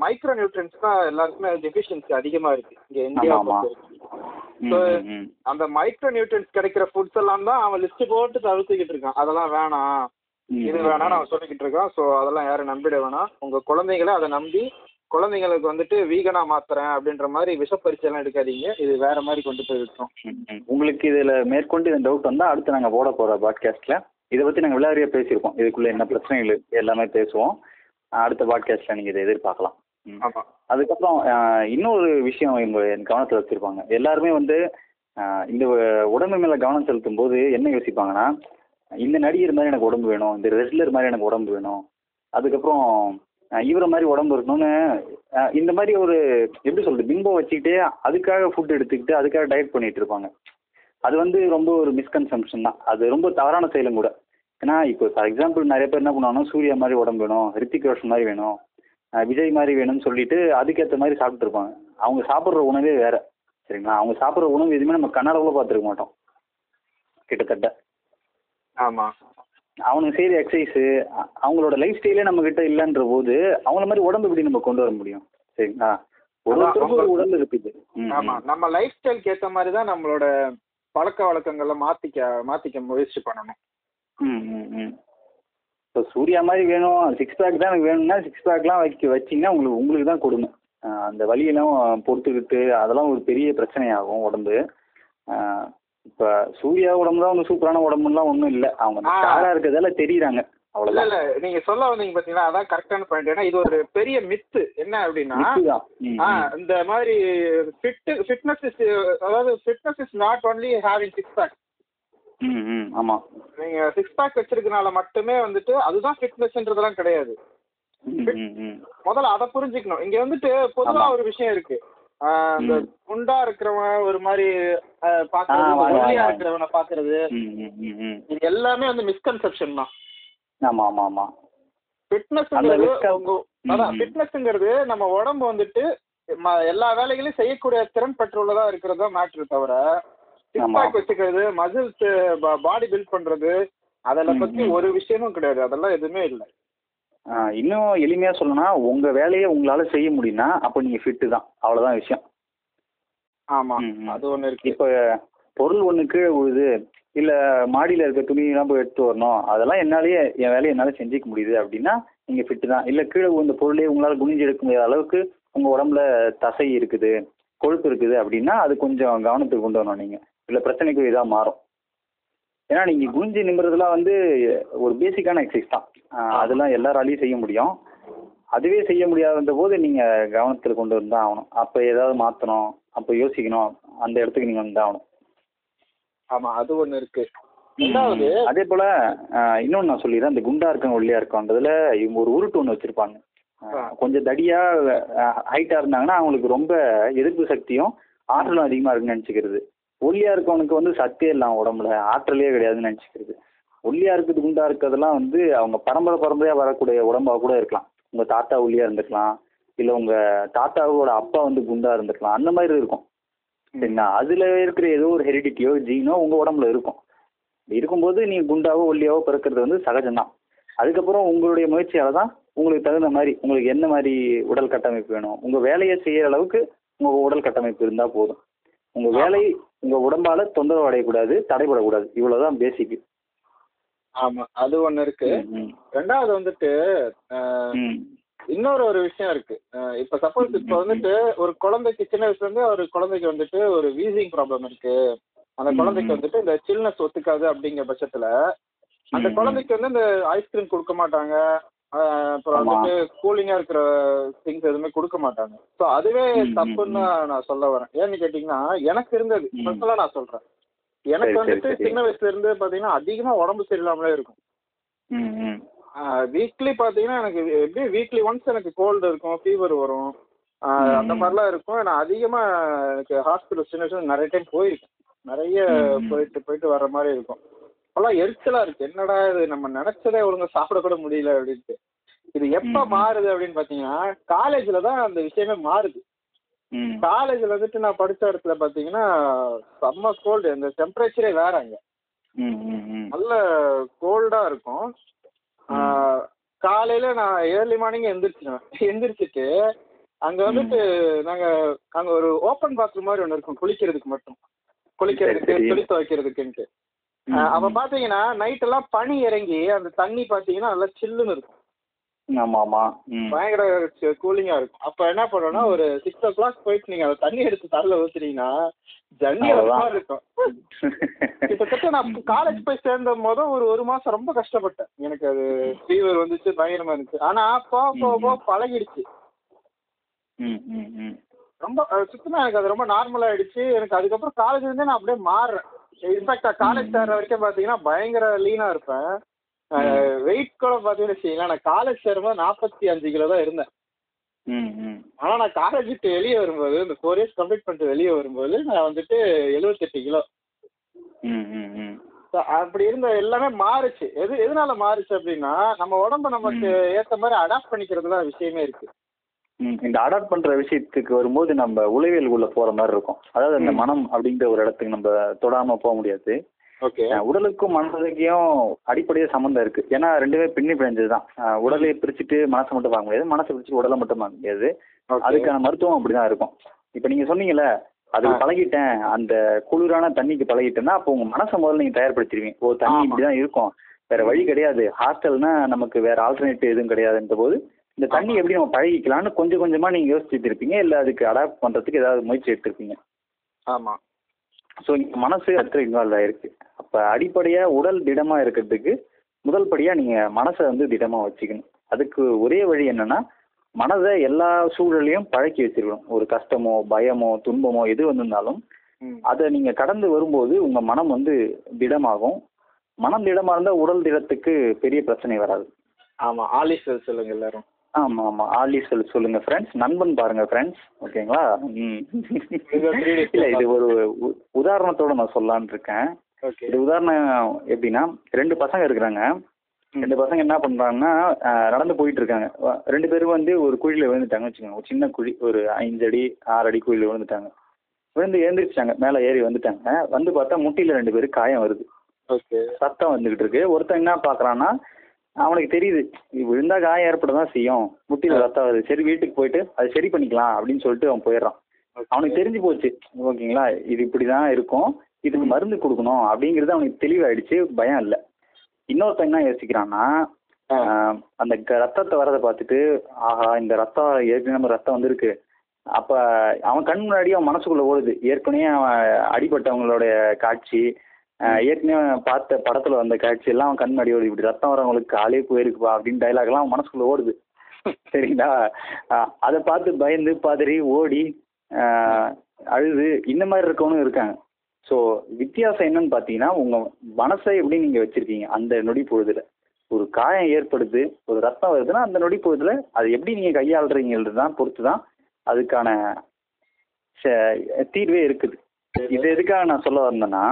S3: மைக்ரோ நியூட்ரியன்ஸ் தான் எல்லாருக்குமே டெஃபிஷியன்சி அதிகமா இருக்கு. இங்க இந்தியா
S4: ம்.
S3: அந்த மைக்ரோ நியூட்ரியன்ஸ் கிடைக்கிற ஃபுட்ஸ் எல்லாம் தான் அவன் லிஸ்ட் போட்டு தவிர்த்துக்கிட்டு இருக்கான். அதெல்லாம் வேணாம். இது வேணாம்னு அவன் சொல்லிக்கிட்டு இருக்கான். ஸோ அதெல்லாம் யாரும் நம்பிட வேணாம். உங்க குழந்தைகளை அதை நம்பி குழந்தைங்களுக்கு வந்துட்டு வீகனா மாத்துறேன் அப்படின்ற மாதிரி விஷப்பரிச்சை எல்லாம் எடுக்காதீங்க. இது வேற மாதிரி கொண்டு போய் விட்டுரும்.
S4: உங்களுக்கு இதுல மேற்கொண்டு இந்த டவுட் வந்தா அடுத்து நாங்க போட போற பாட்காஸ்ட்ல இதை பத்தி நாங்க விளையாடியா பேசியிருக்கோம். இதுக்குள்ள என்ன பிரச்சனைகள் இருக்கு எல்லாமே பேசுவோம். அடுத்த பாட்காஸ்ட்ல நீங்க இதை எதிர்பார்க்கலாம். அதுக்கப்புறம் இன்னொரு விஷயம் இவங்க என் கவனத்தில் வச்சிருப்பாங்க. எல்லாருமே வந்து இந்த உடம்பு மேல கவனம் செலுத்தும் போது என்ன யோசிப்பாங்கன்னா இந்த நடிகர் மாதிரி எனக்கு உடம்பு வேணும் இந்த ரெஸ்லர் மாதிரி எனக்கு உடம்பு வேணும். அதுக்கப்புறம் இவரை மாதிரி உடம்பு இருக்கணும்னு இந்த மாதிரி ஒரு எப்படி சொல்றது பிம்பம் வச்சுக்கிட்டே அதுக்காக ஃபுட் எடுத்துக்கிட்டு அதுக்காக டயட் பண்ணிட்டு இருப்பாங்க. அது வந்து ரொம்ப ஒரு மிஸ்கன்சம்ஷன் தான். அது ரொம்ப தவறான செயலும் கூட. ஏன்னா இப்போ ஃபார் எக்ஸாம்பிள் நிறைய பேர் என்ன பண்ணுவாங்கன்னா சூர்யா மாதிரி உடம்பு வேணும் ரித்திக் ரோஷன் மாதிரி வேணும் விஜய் மாதிரி வேணும்னு சொல்லிட்டு அதுக்கேற்ற மாதிரி சாப்பிட்ருப்பாங்க அவங்க சாப்பிட்ற உணவே வேற சரிங்களா? அவங்க சாப்பிட்ற உணவு எதுவுமே நம்ம கண்ணால பார்த்துருக்க மாட்டோம். கிட்டத்தட்ட.
S3: ஆமா.
S4: அவனுக்கு செய்கிற எக்ஸசைஸு அவங்களோட லைஃப் ஸ்டைலே நம்ம கிட்ட இல்லைன்ற போது அவங்கள மாதிரி உடம்பு எப்படி நம்ம கொண்டு வர முடியும்? சரிங்களா? ஒரு உடம்பு இருக்குது ம்,
S3: ஆமா.
S4: ம்.
S3: நம்ம லைஃப் ஸ்டைலுக்கு ஏத்த மாதிரி தான் நம்மளோட பழக்க வழக்கங்களை மாத்திக்க மாத்திக்க முயற்சி பண்ணணும்.
S4: ம் ம் ம். இப்போ சூர்யா மாதிரி வேணும் சிக்ஸ் பேக் தான் எனக்கு வேணும்னா சிக்ஸ் பேக்லாம் வைக்க வச்சிங்கன்னா உங்களுக்கு உங்களுக்கு தான் கொடுமை. அந்த வலியெல்லாம் பொறுத்துக்கிட்டு அதெல்லாம் ஒரு பெரிய பிரச்சனையாகும் உடம்பு. இப்போ சூர்யா உடம்பு தான் ஒன்றும் சூப்பரான உடம்புலாம் ஒன்றும் இல்லை. அவங்க
S3: ஆ.
S4: ஸ்டாராக இருக்கிறதால தெரியுறாங்க.
S3: இல்ல இல்ல. நீங்க சொல்ல வந்தீங்க பாத்தீங்களா? அதான் கரெக்டான பாயிண்ட் ஏன்னா இது ஒரு பெரிய மித்து என்ன அப்படின்னா. இந்த மாதிரி ஃபிட் ஃபிட்னஸ் இஸ் அதாவது fitness is not only having six pack
S4: ம் ம். ஆமாம்
S3: நீங்க சிக்ஸ் பேக் வச்சிருக்கனால மட்டுமே வந்துட்டு அதுதான் ஃபிட்னஸ்ன்றதெல்லாம் கிடையாது. முதல்ல அதை புரிஞ்சுக்கணும். இங்க வந்துட்டு பொதுவா
S4: ஆமா.
S3: ஒரு விஷயம் இருக்கு.
S4: ம்.
S3: குண்டா இருக்கிறவன் ஒரு மாதிரி பாக்குறது. இருக்கிறவனை பாக்குறது இது எல்லாமே வந்து மிஸ்கன்செப்ஷன் தான்
S4: ஆமாம் ஆமாம் ஆமாம்
S3: ஃபிட்னஸ்ங்கிறது அதான். ஃபிட்னஸ்ங்கிறது நம்ம உடம்பு வந்துட்டு எல்லா வேலைகளையும் செய்யக்கூடிய திறன் பெற்றுள்ளதா இருக்கிறது தான் மேட்ரு தவிர சிக்ஸ்
S4: ஆமா.
S3: பேக் வச்சுக்கிறது மசில்ஸ் பாடி பில்ட் பண்றது அதெல்லாம்
S4: ம்,
S3: பத்தி. ஒரு விஷயமும் கிடையாது அதெல்லாம் எதுவுமே இல்லை
S4: இன்னும் எளிமையாக சொல்லணும்னா உங்கள் வேலையை உங்களால் செய்ய முடியும்னா அப்போ நீங்கள் ஃபிட்டு தான். அவ்வளோதான் விஷயம்.
S3: ஆமா.
S4: ம், ம்.
S3: அது ஒண்ணு இருக்கு.
S4: இப்போ பொருள் ஒன்று கீழே விழுது இல்லை மாடியில் இருக்க துணியெல்லாம் போய் எடுத்து வரணும். அதெல்லாம் என்னாலேயே என் வேலையை என்னால் செஞ்சுக்க முடியுது அப்படின்னா நீங்கள் ஃபிட்டு தான். இல்லை கீழே விழுந்த பொருளே உங்களால் குனிஞ்சு எடுக்க முடியாத அளவுக்கு உங்கள் உடம்புல தசை இருக்குது கொழுப்பு இருக்குது அப்படின்னா அது கொஞ்சம் கவனத்துக்கு கொண்டு வரணும் நீங்கள் இல்லை பிரச்சனைக்கு இதாக மாறும். ஏன்னா நீங்கள் குனிஞ்சு நிமிறதுலாம் வந்து ஒரு பேசிக்கான எக்ஸசைஸ் தான். அதெல்லாம் எல்லாராலையும் செய்ய முடியும். அதுவே செய்ய முடியாத போது நீங்கள் கவனத்தில் கொண்டு வந்து தான் ஆகணும். அப்போ ஏதாவது மாற்றணும் அப்போ யோசிக்கணும். அந்த இடத்துக்கு நீங்கள் வந்து ஆகணும்.
S3: ஆமா அது ஒண்ணு இருக்கு. ரெண்டாவது
S4: அதே போல ஆஹ், இன்னொன்னு நான் சொல்லிடுறேன். இந்த குண்டா இருக்கவங்க ஒல்லியா இருக்கவன்றதுல இவங்க ஒரு உருட்டு ஒன்று வச்சிருப்பாங்க. கொஞ்சம் தடியா ஹைட்டா இருந்தாங்கன்னா அவங்களுக்கு ரொம்ப எதிர்ப்பு சக்தியும் ஆற்றலும் அதிகமா இருக்குன்னு நினைச்சுக்கிறது. ஒல்லியா இருக்கவனுக்கு வந்து சத்தே இல்லை அவன் உடம்புல. ஆற்றலே கிடையாதுன்னு நினைச்சுக்கிறது. ஒல்லியா இருக்குது குண்டா இருக்கிறதெல்லாம் வந்து அவங்க பரம்பரை பரம்பரையா வரக்கூடிய உடம்பா கூட இருக்கலாம். உங்க தாத்தா ஒல்லியா இருந்திருக்கலாம். இல்ல உங்க தாத்தாவோட அப்பா வந்து குண்டா இருந்திருக்கலாம். அந்த மாதிரி இருக்கும். சரிங்களா? அதுல இருக்கிற ஏதோ ஒரு ஹெரிடிட்டியோ ஜீனோ உங்க உடம்புல இருக்கும். இருக்கும்போது நீங்க குண்டாவோ ஒல்லியாவோ பிறக்கிறது வந்து சகஜம்தான். அதுக்கப்புறம் உங்களுடைய முயற்சியால தான் உங்களுக்கு தகுந்த மாதிரி உங்களுக்கு என்ன மாதிரி உடல் கட்டமைப்பு வேணும்? உங்க வேலையை செய்யற அளவுக்கு உங்க உடல் கட்டமைப்பு இருந்தா போதும். உங்க வேலை உங்க உடம்பால தொந்தரவு அடையக்கூடாது தடைபடக்கூடாது. இவ்வளவுதான் பேசிக்
S3: ஆமா அது ஒண்ணு இருக்கு. ரெண்டாவது வந்துட்டு இன்னொரு ஒரு விஷயம் இருக்கு. இப்ப சப்போஸ் இப்ப வந்துட்டு ஒரு குழந்தைக்கு சின்ன வயசுல இருந்து ஒரு குழந்தைக்கு வந்துட்டு ஒரு வீசிங் ப்ராப்ளம் இருக்கு. அந்த குழந்தைக்கு. வந்துட்டு இந்த சில்னஸ் ஒத்துக்காது அப்படிங்கிற பட்சத்துல அந்த குழந்தைக்கு வந்து இந்த ஐஸ்கிரீம் கொடுக்க மாட்டாங்க. அப்புறம். வந்துட்டு கூலிங்கா இருக்கிற திங்ஸ் எதுவுமே கொடுக்க மாட்டாங்க ஸோ அதுவே தப்புன்னு நான் சொல்ல வரேன் ஏன்னு கேட்டீங்கன்னா எனக்கு இருந்தது. பர்சனலா நான் சொல்றேன் எனக்கு வந்துட்டு. சின்ன வயசுல இருந்து பாத்தீங்கன்னா அதிகமா உடம்பு சரியில்லாமலே இருக்கும். வீக்லி பார்த்தீங்கன்னா எனக்கு எப்படி வீக்லி ஒன்ஸ் எனக்கு கோல்டு இருக்கும் ஃபீவர் வரும். அந்த மாதிரிலாம் இருக்கும் நான் அதிகமாக எனக்கு ஹாஸ்பிட்டல் சின்ன வயசுல நிறைய டைம் போயிருக்கேன் நிறைய. போயிட்டு போயிட்டு வர்ற மாதிரி இருக்கும் அப்போல்லாம் எரிச்சலா இருக்கு. என்னடா இது? நம்ம நினைச்சதே ஒழுங்கா சாப்பிட கூட முடியல அப்படின்ட்டு. இது எப்போ. மாறுது அப்படின்னு பார்த்தீங்கன்னா காலேஜ்ல தான் அந்த விஷயமே மாறுது. காலேஜ்ல வந்துட்டு நான் படிச்ச இடத்துல பார்த்தீங்கன்னா செம்ம கோல்டு அந்த டெம்பரேச்சரே வேற அங்க. நல்ல கோல்டா இருக்கும். காலையில நான் ஏர்லி மார்னிங் எந்திரிச்சிடுவேன் எந்திரிச்சிட்டு அங்க வந்துட்டு நாங்க அங்க ஒரு ஓப்பன் பாத்ரூம் மாதிரி ஒன்று இருக்கும். குளிக்கிறதுக்கு மட்டும். குளிக்கிறதுக்கு. துணி துவைக்கிறதுக்குன்ட்டு அப்ப. பாத்தீங்கன்னா நைட் எல்லாம் பனி இறங்கி அந்த தண்ணி பாத்தீங்கன்னா நல்லா சில்லுன்னு இருக்கும்.
S4: ஆமா ஆமா.
S3: பயங்கர கூலிங்கா இருக்கும். அப்ப என்ன பண்ணுவோம்னா ஒரு சிக்ஸ் ஓ கிளாக் போயிட்டு நீங்க அந்த தண்ணி எடுத்து தரல ஊத்துறீங்கன்னா ஜன்னி
S4: அவ்வளவுதான்.
S3: மாதிரி இருக்கும். கிட்டத்தட்ட நான் காலேஜ் போய் சேர்ந்த போது ஒரு ஒரு மாசம் ரொம்ப கஷ்டப்பட்டேன். எனக்கு அது ஃபீவர் வந்துச்சு பயங்கரமா இருந்துச்சு. ஆனா போக போக போக பழகிடுச்சு. ரொம்ப சுத்தமா எனக்கு அது ரொம்ப நார்மல் ஆயிடுச்சு. எனக்கு அதுக்கப்புறம் காலேஜ் இருந்தே நான் அப்படியே மாறுறேன். இன்ஃபேக்ட் காலேஜ் சேர்ற வரைக்கும் பாத்தீங்கன்னா பயங்கர லீனா இருப்பேன். வெயிட் கூட பாத்தீங்கன்னு வச்சுக்கீங்களேன் நான் காலேஜ் சேரும்போது நாற்பத்தி அஞ்சு கிலோ தான் இருந்தேன்.
S4: ம், ம்.
S3: ஆனா நான் காலேஜ் விட்டு வெளியே வரும்போது இந்த ஃபோர் இயர்ஸ் கம்ப்ளீட் பண்ணிட்டு வெளியே வரும்போது நான் வந்துட்டு எழுபத்தெட்டு கிலோ அப்படி இருந்த எல்லாமே மாறுச்சு. எது எதனால மாறுச்சு அப்படின்னா நம்ம உடம்ப நமக்கு ஏத்த மாதிரி அடாப்ட் பண்ணிக்கிறதுல விஷயமே இருக்கு.
S4: இந்த அடாப்ட் பண்ற விஷயத்துக்கு வரும்போது நம்ம உளவியலுக்குள்ள போற மாதிரி இருக்கும். அதாவது அந்த. மனம் அப்படிங்கிற ஒரு இடத்துக்கு நம்ம தொடாம போக முடியாது. உடலுக்கும் மனதுக்கும் அடிப்படையே சம்மந்தம் இருக்கு. ஏன்னா ரெண்டுமே பின்னி பிணைஞ்சது தான் உடலை பிரிச்சுட்டு மனசை மட்டும் பார்க்க முடியாது. மனசை பிரிச்சுட்டு உடலை மட்டும் பார்க்க முடியாது. அதுக்கான மருத்துவம் அப்படிதான் இருக்கும். இப்போ நீங்க சொன்னீங்கல்ல
S3: ஆ.
S4: பழகிட்டேன். அந்த குளிரான தண்ணிக்கு பழகிட்டேன்னா அப்போ உங்க மனசை முதல்ல நீங்க தயார்படுத்திடுவீங்க. ஓ தண்ணி. இப்படிதான் இருக்கும். வேற வழி கிடையாது. ஹாஸ்டல்னா நமக்கு வேற ஆல்டர்னேட்டிவ் எதுவும் கிடையாதுன்ற போது இந்த தண்ணி. எப்படி நம்ம பழகிக்கலாம்னு கொஞ்சம் கொஞ்சமா நீங்க யோசிச்சுட்டு இருப்பீங்க இல்ல அதுக்கு அடாப்ட் பண்றதுக்கு ஏதாவது முயற்சி எடுத்திருப்பீங்க?
S3: ஆமா.
S4: ஸோ இங்க மனசு இடத்துல இன்வால்வ் ஆயிருக்கு. அப்ப அடிப்படையா உடல் திடமா இருக்கிறதுக்கு முதல் படியா நீங்க மனசை வந்து திடமா வச்சுக்கணும். அதுக்கு ஒரே வழி என்னன்னா மனதை எல்லா சூழலையும் பழக்கி வச்சிருக்கணும். ஒரு கஷ்டமோ பயமோ துன்பமோ எது வந்திருந்தாலும். அதை நீங்க கடந்து வரும்போது உங்க மனம் வந்து திடமாகும். மனம் திடமா இருந்தா உடல் திடத்துக்கு பெரிய பிரச்சனை வராது.
S3: ஆமா ஆலிஸ் சொல்லுங்க எல்லாரும்.
S4: ஆமா ஆமா. ஆலி சொல் சொல்லுங்க ஃப்ரெண்ட்ஸ் நண்பன் பாருங்க ஃப்ரெண்ட்ஸ் ஓகேங்களா ம்.
S3: இது
S4: இல்ல ஒரு உதாரணத்தோட நான் சொல்லலாம்னு இருக்கேன். இது உதாரணம் எப்படின்னா ரெண்டு பசங்க இருக்கிறாங்க. ரெண்டு பசங்க என்ன பண்றாங்கன்னா அஹ், நடந்து போயிட்டு இருக்காங்க. ரெண்டு பேரும் வந்து ஒரு குழியில விழுந்துட்டாங்க வச்சுக்கோங்க. ஒரு சின்ன குழி ஒரு ஐந்து அடி ஆறு அடி குழியில விழுந்துட்டாங்க. விழுந்து எழுந்திரிச்சிட்டாங்க. மேலே ஏறி வந்துட்டாங்க. வந்து பார்த்தா முட்டியில ரெண்டு பேருக்கு காயம் வருது.
S3: ஓகே
S4: சத்தம் வந்துகிட்டு இருக்கு. ஒருத்தன் என்ன பாக்குறான்னா அவனுக்கு தெரியுது. விழுந்தா காயம் ஏற்பட தான் செய்யும். முட்டியில ரத்தம் வருது. சரி வீட்டுக்கு போயிட்டு அதை சரி பண்ணிக்கலாம் அப்படின்னு சொல்லிட்டு அவன் போயிடுறான். அவனுக்கு தெரிஞ்சு போச்சு. ஓகேங்களா? இது இப்படிதான் இருக்கும். இதுக்கு மருந்து கொடுக்கணும் அப்படிங்கிறது அவனுக்கு தெளிவாயிடுச்சு. பயம் இல்லை. இன்னொருத்தன் என்ன யோசிக்கிறான்னா அந்த ரத்தத்தை வரதை பார்த்துட்டு ஆஹா இந்த ரத்தம் ஏற்கனவே நம்ம ரத்தம் வந்திருக்கு. அப்ப அவன் கண் முன்னாடி அவன் மனசுக்குள்ள ஓடுது. ஏற்கனவே அவன் அடிபட்டவங்களுடைய காட்சி ஏற்கனவே பார்த்த படத்துல வந்த காட்சி எல்லாம் அவன் கண் முன்னாடி இப்படி ரத்தம் வரவங்களுக்கு காலே போயிருக்குப்பா அப்படின்னு டைலாக் எல்லாம் அவன் மனசுக்குள்ள ஓடுது. சரிங்களா? அதை பார்த்து பயந்து பதறி ஓடி அழுது இந்த மாதிரி இருக்கவனும் இருக்காங்க. ஸோ வித்தியாசம் என்னன்னு பார்த்தீங்கன்னா உங்க மனசை எப்படி நீங்க வச்சிருக்கீங்க? அந்த நொடி பொழுதுல. ஒரு காயம் ஏற்படுது ஒரு ரத்தம் வருதுன்னா அந்த நொடி பொழுதுல அது எப்படி நீங்க கையாளுறீங்கிறது தான் பொறுத்து தான் அதுக்கான ச- தீர்வே இருக்குது. இது எதுக்காக நான் சொல்ல வந்தேன்னா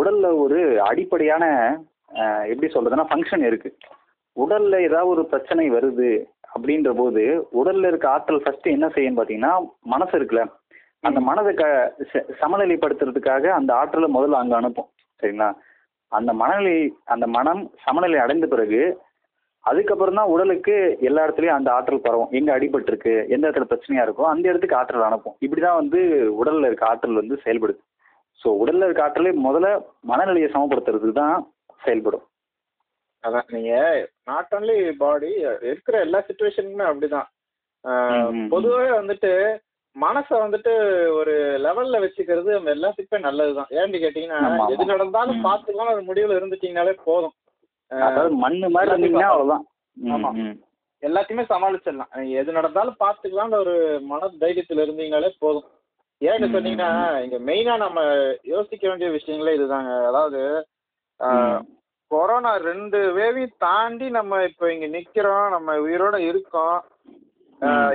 S4: உடல்ல ஒரு அடிப்படையான எப்படி சொல்றதுன்னா ஃபங்க்ஷன் இருக்கு. உடல்ல ஏதாவது ஒரு பிரச்சனை வருது அப்படின்ற போது உடல்ல இருக்க ஆற்றல் ஃபர்ஸ்ட் என்ன செய்யும் பார்த்தீங்கன்னா மனசு இருக்குல்ல. அந்த மனதை க சமநிலைப்படுத்துறதுக்காக அந்த ஆற்றலை முதல்ல அங்க அனுப்பும். சரிங்களா? அந்த மனநிலை அந்த மனம் சமநிலை அடைந்த பிறகு அதுக்கப்புறம் தான் உடலுக்கு எல்லா இடத்துலயும் அந்த ஆற்றல் பரவும். எங்க அடிபட்டிருக்கு எந்த இடத்துல பிரச்சனையா இருக்கோ அந்த இடத்துக்கு ஆற்றல் அனுப்பும். இப்படிதான் வந்து உடல்ல இருக்க ஆற்றல் வந்து செயல்படுது. ஸோ உடல்ல இருக்க ஆற்றலை முதல்ல மனநிலையை சமப்படுத்துறதுக்கு தான் செயல்படும்.
S3: அதான் நீங்க நாட் ஒன்லி பாடி இருக்கிற எல்லா சுச்சுவேஷனுக்குமே அப்படிதான். பொதுவாவே வந்துட்டு மனசை வந்துட்டு ஒரு லெவல்ல வச்சுக்கிறது நம்ம எல்லாத்துக்குமே நல்லதுதான். ஏன்னு கேட்டீங்கன்னா. எது நடந்தாலும். பார்த்துக்கலாம் ஒரு முடிவுல இருந்துட்டீங்கனாலே போதும்.
S4: அதாவது மண்ணு மாதிரி இருந்தீங்கன்னா அவ்வளவுதான்.
S3: ஆமா. எல்லாத்தையுமே சமாளிச்சிடலாம். எது நடந்தாலும் பார்த்துக்கலாம்னு ஒரு மன தைரியத்துல இருந்தீங்கனாலே போதும். ஏன்னு சொன்னீங்கன்னா இங்க மெயினா நம்ம யோசிக்க வேண்டிய விஷயங்களே இதுதாங்க. அதாவது. கொரோனா ரெண்டு வேவையும் தாண்டி நம்ம இப்போ இங்க நிக்கிறோம் நம்ம உயிரோட இருக்கோம்.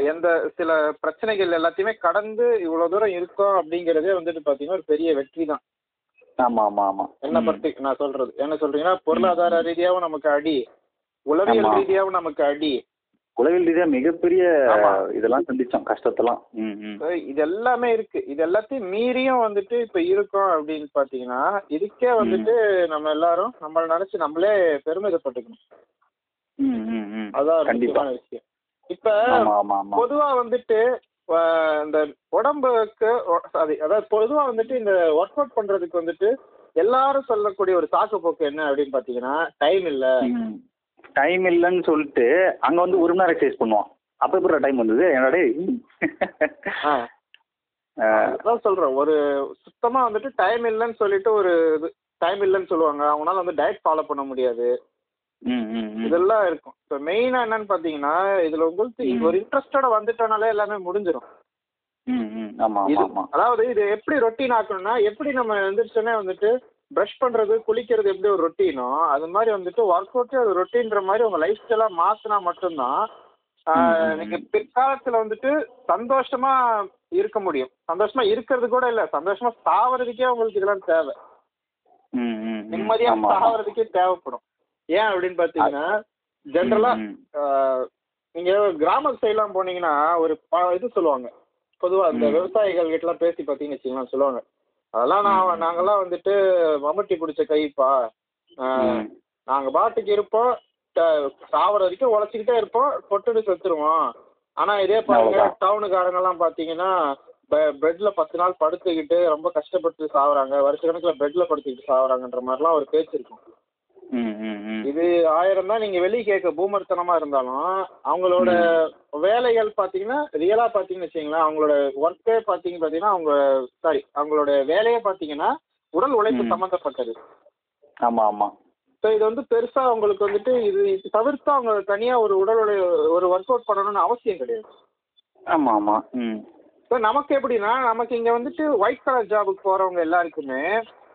S3: எந்த சில பிரச்சனைகள் எல்லாத்தையுமே கடந்து இவ்வளவு தூரம் இருக்கோம் அப்படிங்கறதே வந்துட்டு பாத்தீங்கன்னா ஒரு பெரிய வெற்றி தான்.
S4: ஆமா ஆமா ஆமா.
S3: என்ன. பத்தி நான் சொல்றது. என்ன சொல்றீங்கன்னா பொருளாதார ரீதியாவும் நமக்கு அடி உளவியல்
S4: ஆமா.
S3: ரீதியாவும் நமக்கு அடி.
S4: உளவியல் ரீதியா மிகப்பெரிய. இதெல்லாம் சந்திச்சோம் கஷ்டத்தெல்லாம்.
S3: இது எல்லாமே இருக்கு. இது எல்லாத்தையும் மீறியும் வந்துட்டு இப்ப இருக்கோம் அப்படின்னு பாத்தீங்கன்னா இதுக்கே வந்துட்டு நம்ம எல்லாரும் நம்மள நினைச்சு நம்மளே பெருமிதப்பட்டுக்கணும். அதான் ஒரு
S4: கண்டிப்பா.
S3: முக்கியமான விஷயம். இப்ப பொதுவா வந்துட்டு இந்த உடம்புக்கு சாரி அதாவது பொதுவா வந்துட்டு இந்த ஒர்க் அவுட் பண்றதுக்கு வந்துட்டு எல்லாரும் சொல்லக்கூடிய ஒரு சாக்கு போக்கு என்ன அப்படின்னு பாத்தீங்கன்னா டைம் இல்ல.
S4: டைம் இல்லைன்னு சொல்லிட்டு அங்க வந்து ஒரு மணி நேரம் எக்ஸசைஸ் பண்ணுவான். அப்ப எப்படி டைம் வந்தது? என்னடா
S3: ஆ, அதான் சொல்றேன் ஒரு சுத்தமா வந்துட்டு டைம் இல்லைன்னு சொல்லிட்டு ஒரு இது டைம் இல்லைன்னு சொல்லுவாங்க. அவங்களால வந்து டயட் ஃபாலோ பண்ண முடியாது. இதெல்லாம் இருக்கும். இப்போ மெயினா என்னன்னு பாத்தீங்கன்னா இதுல உங்களுக்கு. ஒரு இன்ட்ரெஸ்டோட வந்துட்டனாலே எல்லாமே முடிஞ்சிடும் அதாவது இது எப்படி ரொட்டீன் ஆக்கணும்னா எப்படி நம்ம எந்திரிச்சோன்னே வந்துட்டு ப்ரஷ் பண்றது குளிக்கிறது எப்படி ஒரு ரொட்டீனோ அது மாதிரி வந்துட்டு ஒர்க் அவுட்டே ஒரு ரொட்டீன்ற மாதிரி உங்க லைஃப் ஸ்டைலா மாத்தினா மட்டும்தான் ஆஹ்,
S4: ம், ம், ம்.
S3: நீங்க பிற்காலத்துல வந்துட்டு சந்தோஷமா இருக்க முடியும் சந்தோஷமா இருக்கிறது கூட இல்ல சந்தோஷமா சாவறதுக்கே உங்களுக்கு இதெல்லாம் தேவை
S4: ம், ம், ம்.
S3: நிம்மதியா
S4: ஆமா, ஆமா.
S3: சாவறதுக்கே தேவைப்படும் ஏன் அப்படின்னு பாத்தீங்கன்னா ஜென்ரலா
S4: ம், ம்.
S3: ஆஹ், நீங்க கிராம சைட்லாம் போனீங்கன்னா ஒரு இது சொல்லுவாங்க பொதுவா இந்த
S4: ம்.
S3: விவசாயிகள் கிட்ட எல்லாம் பேசி பாத்தீங்கன்னு வச்சுக்கலாம் சொல்லுவாங்க அதெல்லாம் நான்
S4: ம்.
S3: நாங்கெல்லாம் வந்துட்டு மம்முட்டி பிடிச்ச கைப்பா ஆஹ்,
S4: ம்.
S3: நாங்க பாட்டுக்கு இருப்போம் சாவர வரைக்கும் உழைச்சிக்கிட்டே இருப்போம் பொட்டுன்னு செத்துருவோம் ஆனா இதே பாருங்க
S4: அவ்வளவுதான்.
S3: டவுனுக்காரங்க எல்லாம் பாத்தீங்கன்னா பெட்ல பத்து நாள் படுத்துக்கிட்டு ரொம்ப கஷ்டப்பட்டு சாவறாங்க வருஷ கணக்குல பெட்ல படுத்துக்கிட்டு சாவறாங்கன்ற மாதிரிலாம் ஒரு பேச்சு இருக்கும். இது ஆயிரம் தான் நீங்க வெளியே கேட்க பூமர்த்தனமா இருந்தாலும் அவங்களோட வேலைகள் பாத்தீங்கன்னா ரியலா பாத்தீங்கன்னு வச்சுங்களேன் அவங்களோட ஒர்க்கே பாத்தீங்க பாத்தீங்கன்னா அவங்க சாரி அவங்களோட வேலையே பாத்தீங்கன்னா உடல் உழைப்பு
S4: ம்.
S3: சம்பந்தப்பட்டது.
S4: ஆமா ஆமா.
S3: ஸோ இது வந்து பெருசா அவங்களுக்கு வந்துட்டு இது இது தவிர்த்து அவங்க தனியா ஒரு உடல் உழை ஒரு ஒர்க் அவுட் பண்ணணும்னு அவசியம் கிடையாது.
S4: ஆமா ஆமா. ம்.
S3: ஸோ நமக்கு எப்படின்னா நமக்கு இங்க வந்துட்டு ஒயிட் கலர் ஜாபுக்கு போறவங்க எல்லாருக்குமே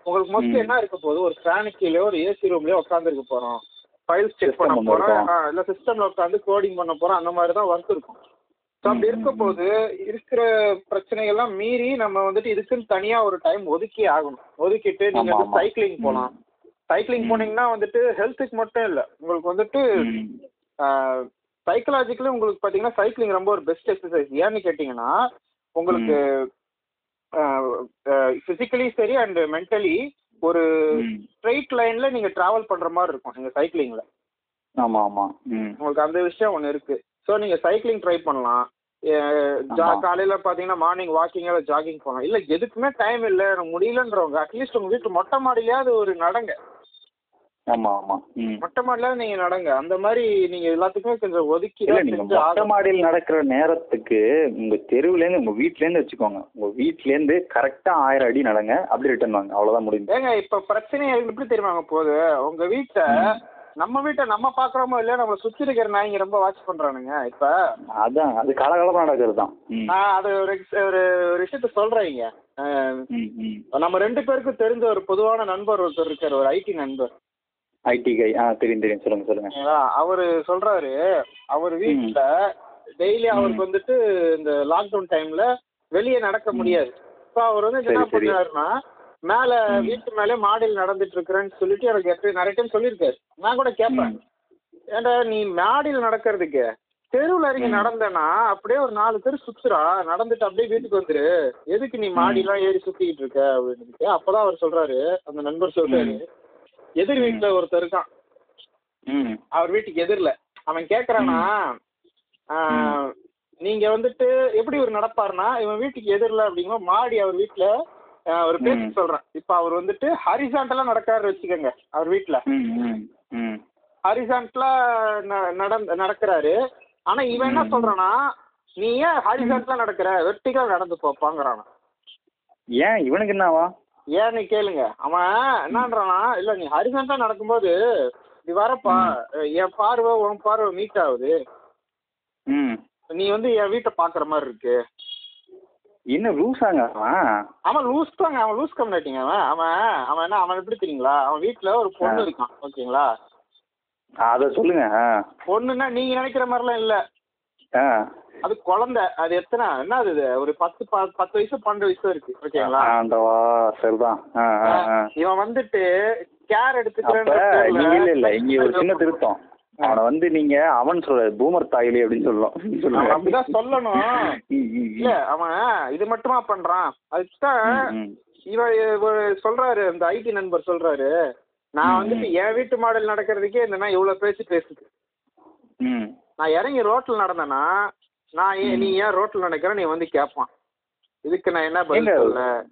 S3: உங்களுக்கு மோஸ்ட்லி. என்ன இருக்க போகுது? ஒரு கீழே ஒரு ஏசி ரூம்லயே உட்காந்துருக்க போறோம். ஃபைல்ஸ் செக் பண்ண போறோம். இல்ல சிஸ்டம்ல உட்காந்து கோடிங் பண்ண போறோம். அந்த மாதிரி தான் ஒர்க் இருக்கும். ஸோ அப்படி
S4: ம்,
S3: இருக்க
S4: ம்,
S3: போது இருக்கிற பிரச்சனைகள்லாம் மீறி நம்ம வந்துட்டு இதுக்குன்னு தனியா ஒரு டைம் ஒதுக்கி ஆகணும். ஒதுக்கிட்டு நீங்க வந்து. சைக்கிளிங் போகலாம் சைக்கிளிங். போனீங்கன்னா வந்துட்டு ஹெல்த்துக்கு மட்டும் இல்ல. உங்களுக்கு வந்துட்டு. சைக்கலாஜிக்கலி உங்களுக்கு பாத்தீங்கன்னா சைக்கிளிங் ரொம்ப ஒரு பெஸ்ட் எக்ஸசைஸ் ஏன்னு கேட்டீங்கன்னா உங்களுக்கு பிசிக்கலி சரி அண்ட் மென்டலி ஒரு. ஸ்ட்ரைட் லைன்ல நீங்க டிராவல் பண்ற மாதிரி இருக்கும் நீங்க சைக்கிளிங்ல
S4: ஆமா ஆமா. ம்.
S3: உங்களுக்கு அந்த விஷயம் ஒன்று இருக்கு. ஸோ நீங்க சைக்கிளிங் ட்ரை பண்ணலாம். ஜா-. காலையில பாத்தீங்கன்னா மார்னிங் வாக்கிங் ஜாகிங் போகலாம் இல்ல எதுக்குமே டைம் இல்ல எனக்கு முடியலன்றவங்க அட்லீஸ்ட் உங்க வீட்டு மொட்டை மாடியிலயாவது ஒரு நடங்க.
S4: ஆமா ஆமா. ம்.
S3: மொட்டை மாடியிலாவது நீங்க நடங்க. அந்த மாதிரி நீங்க எல்லாத்துக்குமே கொஞ்சம் ஒதுக்கி
S4: இல்ல மொட்டை. மாடியில் நடக்கிற நேரத்துக்கு உங்க தெருவுல இருந்து உங்க வீட்ல இருந்து வச்சுக்கோங்க. உங்க வீட்ல இருந்து கரெக்டா ஆயிரம் அடி நடங்க அப்படி ரிட்டர்ன் வாங்க. அவ்வளவுதான் முடிஞ்சு.
S3: ஏங்க இப்ப பிரச்சனை எப்படி தெரியுமாங்க போகுது? உங்க வீட்டை நம்ம வீட்டை நம்ம பாக்குறோமோ இல்லையோ நம்ம சுத்தி இருக்கிற நாய்ங்க ரொம்ப வாட்ச் பண்றானுங்க இப்ப.
S4: அதான் அது காலகாலமா நடக்கிறது தான்
S3: நான் அது ஒரு ஒரு விஷயத்த சொல்றேங்க. நம்ம ரெண்டு பேருக்கும் தெரிஞ்ச ஒரு பொதுவான நண்பர் ஒருத்தர் இருக்காரு ஒரு ஐடி நண்பர்.
S4: ஐடி கை ஆ தெரியும் தெரியும். சொல்லுங்க சொல்லுங்க.
S3: சரிங்களா? அவரு சொல்றாரு. அவர் வீட்டுல டெய்லி அவருக்கு வந்துட்டு இந்த லாக்டவுன் டைம்ல வெளியே நடக்க முடியாது. இப்போ அவர் வந்து என்ன
S4: சரி.
S3: பண்ணாருன்னா மேல வீட்டு மேலே மாடியில் நடந்துட்டு இருக்கிறேன்னு சொல்லிட்டு எனக்கு எப்பயும் நிறைய டைம் சொல்லியிருக்காரு. நான் கூட கேட்பேன். ஏன்டா நீ மாடியில் நடக்கிறதுக்கு? தெருவுல இறங்கி நடந்தேன்னா அப்படியே ஒரு நாலு பேர் சுத்துறா. நடந்துட்டு அப்படியே வீட்டுக்கு வந்துரு. எதுக்கு நீ மாடிலாம் ஏறி சுத்திக்கிட்டு இருக்க? அப்படின்னு அப்பதான் அவர் சொல்றாரு. அந்த நண்பர் சொல்றாரு. எதிர் வீட்டுல ஒருத்தர் இருக்கான்.
S4: ம்.
S3: அவர் வீட்டுக்கு எதிரில். அவன் கேட்குறானா நீங்க வந்துட்டு எப்படி ஒரு நடப்பாருன்னா இவன் வீட்டுக்கு எதிரில் அப்படிங்கும்போது மாடி அவர் வீட்டுல ஒரு பேச்சு
S4: ம்.
S3: சொல்றேன். இப்போ அவர் வந்துட்டு ஹரிசாண்டலா நடக்காரு வச்சுக்கோங்க அவர் வீட்டுல ஹரிசாண்டலா நடந்து நடக்கிறாரு. ஆனா இவன் என்ன சொல்றானா நீ ஏன் ஹரிசாண்டலா நடக்கிற? வெர்டிகல் நடந்து போப்பாங்கிறானா
S4: ஏன்? இவனுக்கு என்னவா?
S3: ஏன்னு கேளுங்க? அவன் என்னன்றானா இல்ல நீ ஹரிசாண்டலா நடக்கும்போது நீ வரப்பா என் பார்வை உன் பார்வை மீட் ஆகுது.
S4: ம்.
S3: நீ வந்து என் வீட்டை பாக்குற மாதிரி இருக்கு.
S4: என்ன லூசாங்க அவன்?
S3: அவன் லூஸ் தாங்க அவன் லூஸ் கம்யூனிட்டிங்க அவன். அவன் அவன் என்ன அவன் எப்படி தெரியுங்களா? அவன் வீட்டுல ஒரு பொண்ணு இருக்கான் ஓகேங்களா?
S4: அதை சொல்லுங்க
S3: பொண்ணுன்னா நீங்க நினைக்கிற மாதிரிலாம் இல்ல.
S4: ஆ.
S3: அது குழந்தை அது எத்தனை என்ன அது? ஒரு பத்து பத்து வயசு பன்னெண்டு வயசு இருக்கு ஓகேங்களா?
S4: சரிதான்.
S3: இவன் வந்துட்டு கேர்
S4: நீங்க இல்ல இல்ல இங்க ஒரு சின்ன திருத்தம். அவனை வந்து நீங்க அவன் சொல்ற பூமர் தாயிலே அப்படின்னு சொல்லலாம்
S3: அப்படிதான் சொல்லணும். இல்ல அவன் இது மட்டுமா பண்றான்? அதுதான். இவன் சொல்றாரு இந்த ஐடி நண்பர் சொல்றாரு நான் வந்துட்டு என் வீட்டு மாடல் நடக்கிறதுக்கே நாய் இவ்வளவு பேச்சு பேசுது. நான் இறங்கி ரோட்ல நடந்தேன்னா நான் ஏன் நீ ஏன் ரோட்ல நடக்கிற? நீ வந்து கேட்பான் இதுக்கு நான் என்ன பதில் சொல்ல?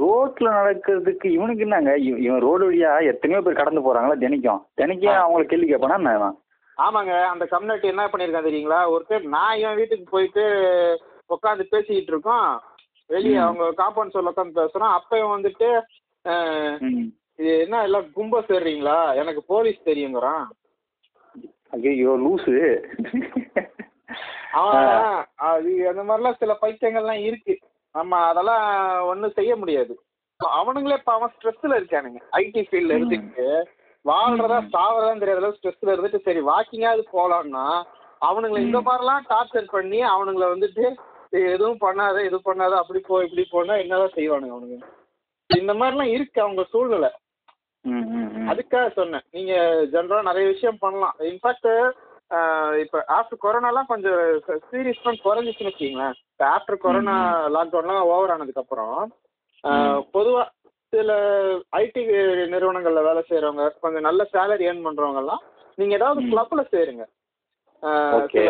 S4: ரோட்ல நடக்கிறதுக்கு இவனுக்கு என்னங்க? இவ- இவன் ரோடு வழியா எத்தனையோ பேர் கடந்து போறாங்களா தினைக்கும்? தினைக்கும் அவங்கள கேள்வி கேட்பானா என்ன இவன்?
S3: ஆமாங்க அந்த கம்யூனிட்டி என்ன பண்ணியிருக்கான் தெரியுங்களா? ஒருத்தர் நான் என் வீட்டுக்கு போயிட்டு உட்காந்து பேசிக்கிட்டு இருக்கோம். வெளியே அவங்க காம்பவுண்ட் சொல்ல உட்காந்து பேசுறோம். அப்ப இவன் வந்துட்டு இது என்ன எல்லாம் கும்ப சேர்றீங்களா? எனக்கு போலீஸ் தெரியுங்கிறான்.
S4: ஐயோ லூசு.
S3: அவன் அது அந்த மாதிரிலாம் சில பைத்தியங்கள்லாம் இருக்கு. நம்ம அதெல்லாம் ஒன்றும் செய்ய முடியாது. அவனுங்களே இப்போ அவன் ஸ்ட்ரெஸ்ல இருக்கானுங்க. ஐடி ஃபீல்ட்ல இருந்துட்டு வாழ்றதா சாவறதான்னு தெரியாத அளவு ஸ்ட்ரெஸ்ல இருந்துட்டு சரி வாக்கிங்காவது போலாம்னா அவனுங்களை இந்த மாதிரிலாம் டார்ச்சர் பண்ணி அவனுங்களை வந்துட்டு "ஏய், எதுவும் பண்ணாத இது பண்ணாத அப்படி போ இப்படி போனா என்னதான் செய்வானுங்க அவனுங்க? இந்த மாதிரிலாம் இருக்கு அவங்க சூழ்நிலை. அதுக்காக சொன்னேன். நீங்க ஜென்ரலா நிறைய விஷயம் பண்ணலாம். இன்ஃபேக்ட் இப்போ ஆஃப்டர் கொரோனாலாம் கொஞ்சம் சீரியஸ் குறைஞ்சிச்சுன்னு வச்சுக்கீங்களேன். இப்போ ஆஃப்டர் கொரோனா லாக்டவுன்லாம் ஓவர் ஆனதுக்கப்புறம் பொதுவாக சில ஐடி நிறுவனங்கள்ல வேலை செய்றவங்க கொஞ்சம் நல்ல சேலரி ஏர்ன் பண்றவங்கலாம் நீங்க ஏதாவது கிளப்ல சேருங்க.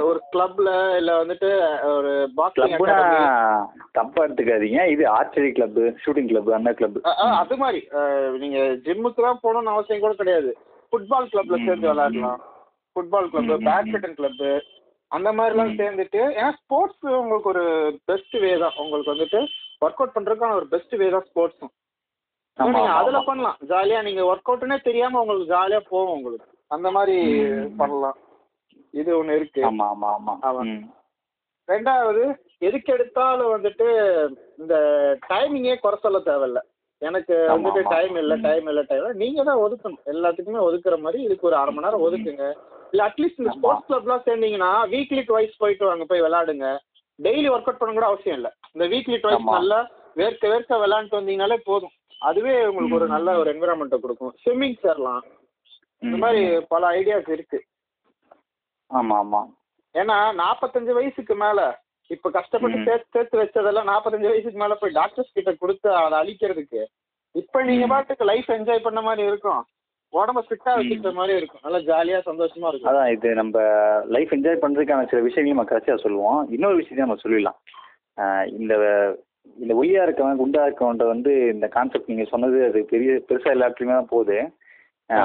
S3: ஒரு கிளப்ல இல்ல வந்துட்டு ஒரு பாக்ஸிங்
S4: தப்பா எடுத்துக்காதீங்க. இது ஆர்ச்சரி கிளப் ஷூட்டிங் கிளப் அந்த கிளப்
S3: அது மாதிரி. நீங்க ஜிம்முக்கு தான் போகணும்னு அவசியம் கூட கிடையாது. ஃபுட்பால் கிளப்ல சேர்ந்து விளையாடலாம். ஃபுட்பால் கிளப் பேட்மிண்டன் கிளப் அந்த மாதிரிலாம் சேர்ந்துட்டு ஏன்னா ஸ்போர்ட்ஸ் உங்களுக்கு ஒரு பெஸ்ட் வே தான். உங்களுக்கு வந்துட்டு ஒர்க் அவுட் பண்றதுக்கான ஒரு பெஸ்ட் வே தான் ஸ்போர்ட்ஸும் நீங்க அதுல. பண்ணலாம். ஜாலியா நீங்க ஒர்க் அவுட்னே தெரியாம உங்களுக்கு ஜாலியா போகும் உங்களுக்கு. அந்த மாதிரி பண்ணலாம். இது ஒண்ணு இருக்கு.
S4: ஆமா ஆமா ஆமா.
S3: ஆமா. ரெண்டாவது எதுக்கு எடுத்தாலும் வந்துட்டு இந்த டைமிங்கே குறை சொல்ல தேவையில்ல. எனக்கு வந்துட்டு. டைம் இல்லை டைம் இல்லை டைம் நீங்க தான் ஒதுக்கணும். எல்லாத்துக்குமே ஒதுக்குற மாதிரி இதுக்கு ஒரு அரை மணி நேரம் ஒதுக்குங்க. இல்ல அட்லீஸ்ட் இந்த. ஸ்போர்ட்ஸ் கிளப்லாம் சேர்ந்தீங்கன்னா வீக்லி ட்வைஸ் போயிட்டு வாங்க போய் விளையாடுங்க. டெய்லி ஒர்க் அவுட் பண்ண கூட அவசியம் இல்லை. இந்த வீக்லி ட்வைஸ். நல்லா வேர்க்க வேர்க்க விளையாண்டுட்டு வந்தீங்கனாலே போதும். அதுவே உங்களுக்கு ஒரு நல்ல ஒரு என்விரான்மெண்ட்டை கொடுக்கும். ஸ்விம்மிங் சேரலாம். இந்த மாதிரி பல ஐடியாஸ் இருக்கு.
S4: ஆமா ஆமா
S3: ஏன்னா நாற்பத்தஞ்சு வயசுக்கு மேல இப்ப கஷ்டப்பட்டு. சேர்த்து சேர்த்து வச்சதெல்லாம் நாற்பத்தஞ்சு வயசுக்கு மேல போய் டாக்டர்ஸ் கிட்ட கொடுத்து அதை அழிக்கிறதுக்கு இப்ப நீங்க பாட்டுக்கு லைஃப் என்ஜாய் பண்ண மாதிரி இருக்கும். உடம்ப ஃபிட்டா வச்சுக்கிற மாதிரி இருக்கும். நல்லா ஜாலியா சந்தோஷமா இருக்கும்.
S4: அதான் இது நம்ம லைஃப் என்ஜாய் பண்ணுறதுக்கான சில விஷயங்களையும் நம்ம கடைசியாக சொல்லுவோம். இன்னொரு விஷயத்தையும் நம்ம சொல்லிடலாம். இந்த இந்த ஒல்லியா இருக்கவன் குண்டா இருக்கவன்ட்ட வந்து இந்த கான்செப்ட் நீங்கள் சொன்னது அது பெரிய பெருசாக எல்லாத்துலேயுமே தான் போகுது.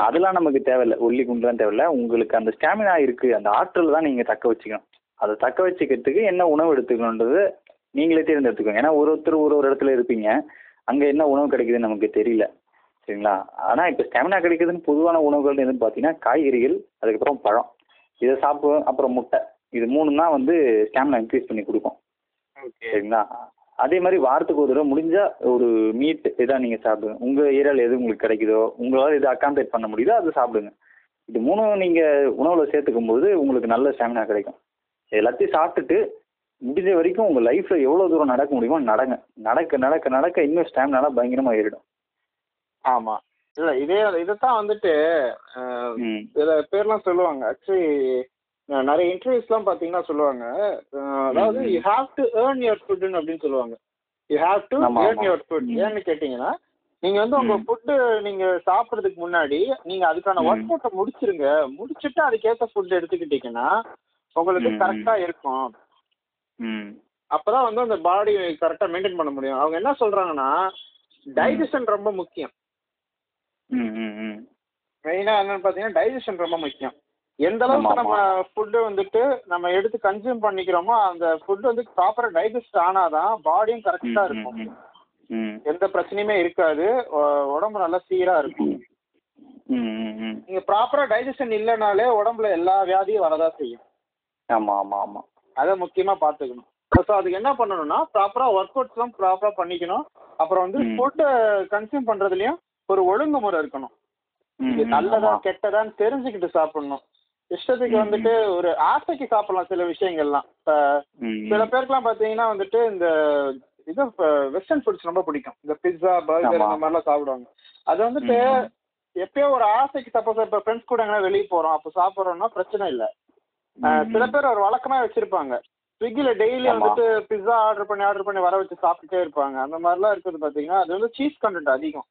S4: அதெல்லாம் நமக்கு தேவையில்லை. ஒல்லி குண்டுலாம் தேவையில்ல. உங்களுக்கு அந்த ஸ்டாமினா இருக்குது அந்த ஆற்றல் தான் நீங்கள் தக்க வச்சுக்கணும். அதை தக்க வச்சுக்கிறதுக்கு என்ன உணவு எடுத்துக்கணுன்றது நீங்களே தேர்ந்தெடுத்துக்கோங்க. ஏன்னா ஒரு ஒருத்தர் ஒரு ஒரு இடத்துல இருப்பீங்க. அங்கே என்ன உணவு கிடைக்குதுன்னு நமக்கு தெரியல. சரிங்களா? ஆனால் இப்போ ஸ்டாமினா கிடைக்குதுன்னு பொதுவான உணவுகள் எதுன்னு பார்த்தீங்கன்னா காய்கறிகள் அதுக்கப்புறம் பழம். இதை சாப்பிடுவோம். அப்புறம் முட்டை. இது மூணு தான் வந்து ஸ்டாமினா இன்க்ரீஸ் பண்ணி கொடுக்கும். சரிங்களா? அதே மாதிரி வாரத்துக்கு ஒரு தடவை முடிஞ்சா ஒரு மீட் இதான் நீங்கள் சாப்பிடுங்க. உங்கள் ஏரியாவில் எது உங்களுக்கு கிடைக்குதோ உங்களால் எது அக்காம்பேட் பண்ண முடியுதோ அதை சாப்பிடுங்க. இது மூணும் நீங்கள் உணவில் சேர்த்துக்கும் போது உங்களுக்கு நல்ல ஸ்டாமினா கிடைக்கும். எல்லாத்தையும் சாப்பிட்டுட்டு முடிஞ்ச வரைக்கும் உங்கள் லைஃப்பில் எவ்வளோ தூரம் நடக்க முடியுமோ நடங்க. நடக்க நடக்க நடக்க இன்னும் ஸ்டாமினாலாம் பயங்கரமாக ஏறிடும்.
S3: ஆமா இல்ல இதே இதைத்தான் வந்துட்டு சில பேர்லாம் சொல்லுவாங்க ஆக்சுவலி நிறைய இன்டர்வியூஸ்லாம் பாத்தீங்கன்னா சொல்லுவாங்க அதாவது. You have to earn your ஃபுட்னு அப்படின்னு சொல்லுவாங்க you have to earn. Your food. ஏன்னு கேட்டீங்கன்னா நீங்க வந்து உங்க
S4: ம்.
S3: ஃபுட்டு நீங்க சாப்பிடுறதுக்கு முன்னாடி நீங்க அதுக்கான. ஒர்க் அவுட்டை முடிச்சிருங்க முடிச்சிட்டு அதுக்கேற்ற ஃபுட் எடுத்துக்கிட்டீங்கன்னா உங்களுக்கு
S4: ம், ம்.
S3: கரெக்டா இருக்கும் அப்பதான் வந்து அந்த பாடி கரெக்டா மெயின்டைன் பண்ண முடியும் அவங்க என்ன சொல்றாங்கன்னா டைஜஷன் ரொம்ப முக்கியம்
S4: ம் ம் ம்.
S3: மெயினா என்னன்னு பாத்தீங்கன்னா டைஜஷன் ரொம்ப முக்கியம். எந்த அளவுக்கு நம்ம ஃபுட்டு வந்துட்டு நம்ம எடுத்து கன்சியூம் பண்ணிக்கிறோமோ அந்த ஃபுட் வந்து ப்ராப்பரா டைஜஸ்ட் ஆனாதான் பாடியும் கரெக்டா இருக்கும். எந்த பிரச்சனையுமே இருக்காது. உடம்பு நல்லா சீரா இருக்கும். நீங்க ப்ராப்பரா டைஜஷன் இல்லைனாலே உடம்புல எல்லா வியாதியும் வரதா செய்யும்.
S4: ஆமா ஆமா ஆமா.
S3: அதை முக்கியமா பாத்துக்கணும் ஸோ அதுக்கு என்ன பண்ணணும்னா ப்ராப்பரா ஒர்க் அவுட்ஸ்லாம் ப்ராப்பரா பண்ணிக்கணும். அப்புறம் வந்து. ஃபுட்டை கன்சியூம் பண்றதுலயும் ஒரு ஒழுங்குமுறை இருக்கணும் இது நல்லதா. கெட்டதான்னு தெரிஞ்சுக்கிட்டு சாப்பிடணும் இஷ்டத்துக்கு வந்துட்டு ஒரு ஆசைக்கு சாப்பிடலாம் சில விஷயங்கள்லாம் இப்ப சில. பேருக்குலாம் பாத்தீங்கன்னா வந்துட்டு இந்த இது வெஸ்டர்ன் ஃபுட்ஸ் ரொம்ப பிடிக்கும் இந்த பிட்சா பர்கர். இந்த மாதிரிலாம் சாப்பிடுவாங்க அது வந்துட்டு. எப்பயோ ஒரு ஆசைக்கு சப்போஸ் இப்ப ஃப்ரெண்ட்ஸ் கூட எங்கன்னா வெளியே போறோம் அப்ப சாப்பிடுறோம்னா பிரச்சனை இல்ல சில. பேர் ஒரு வழக்கமா வச்சிருப்பாங்க ஸ்விக்கில டெய்லி. வந்துட்டு பிட்சா ஆர்டர் பண்ணி ஆர்டர் பண்ணி வர வச்சு சாப்பிட்டுட்டே இருப்பாங்க அந்த மாதிரிலாம் இருக்குது பாத்தீங்கன்னா அது வந்து சீஸ் கண்டென்ட் அதிகம்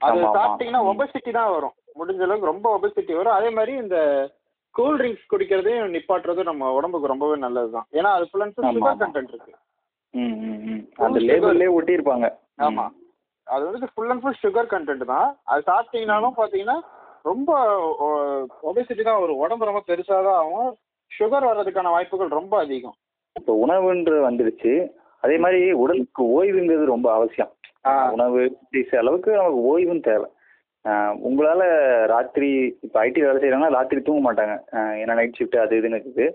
S3: அது. சாப்பிட்டீங்கன்னா. ஒபசிட்டி தான் வரும். முடிஞ்ச அளவுக்கு ரொம்ப ஒபசிட்டி வரும். அதே மாதிரி இந்த கூல் ட்ரிங்க்ஸ் குடிக்கிறதையும் நிப்பாட்டுறது நம்ம உடம்புக்கு ரொம்பவே நல்லதுதான். ஏன்னா அது full and full sugar. Content இருக்கு.
S4: அந்த லேபிள்லயே ஒட்டியிருப்பாங்க.
S3: ஆமா. அது வந்து full and full sugar content தான். அது சாப்பிட்டீங்கனாலும் பாத்தீங்கன்னா ரொம்ப ஒபேசிட்டி தான் வரும். உடம்பு ரொம்ப பெருசா தான் ஆகும். சுகர் வர்றதுக்கான வாய்ப்புகள் ரொம்ப அதிகம்.
S4: இப்போ உணவுன்றது வந்துருச்சு. அதே மாதிரி உடலுக்கு ஓய்வுங்கிறது ரொம்ப அவசியம். உணவு அளவுக்கு நமக்கு ஓய்வும் தேவை. உங்களால ராத்திரி இப்போ ஐடி வேலை செய்யறாங்கன்னா ராத்திரி தூங்க மாட்டாங்க. ஏன்னா நைட் ஷிஃப்ட் அது இதுன்னு இருக்குது.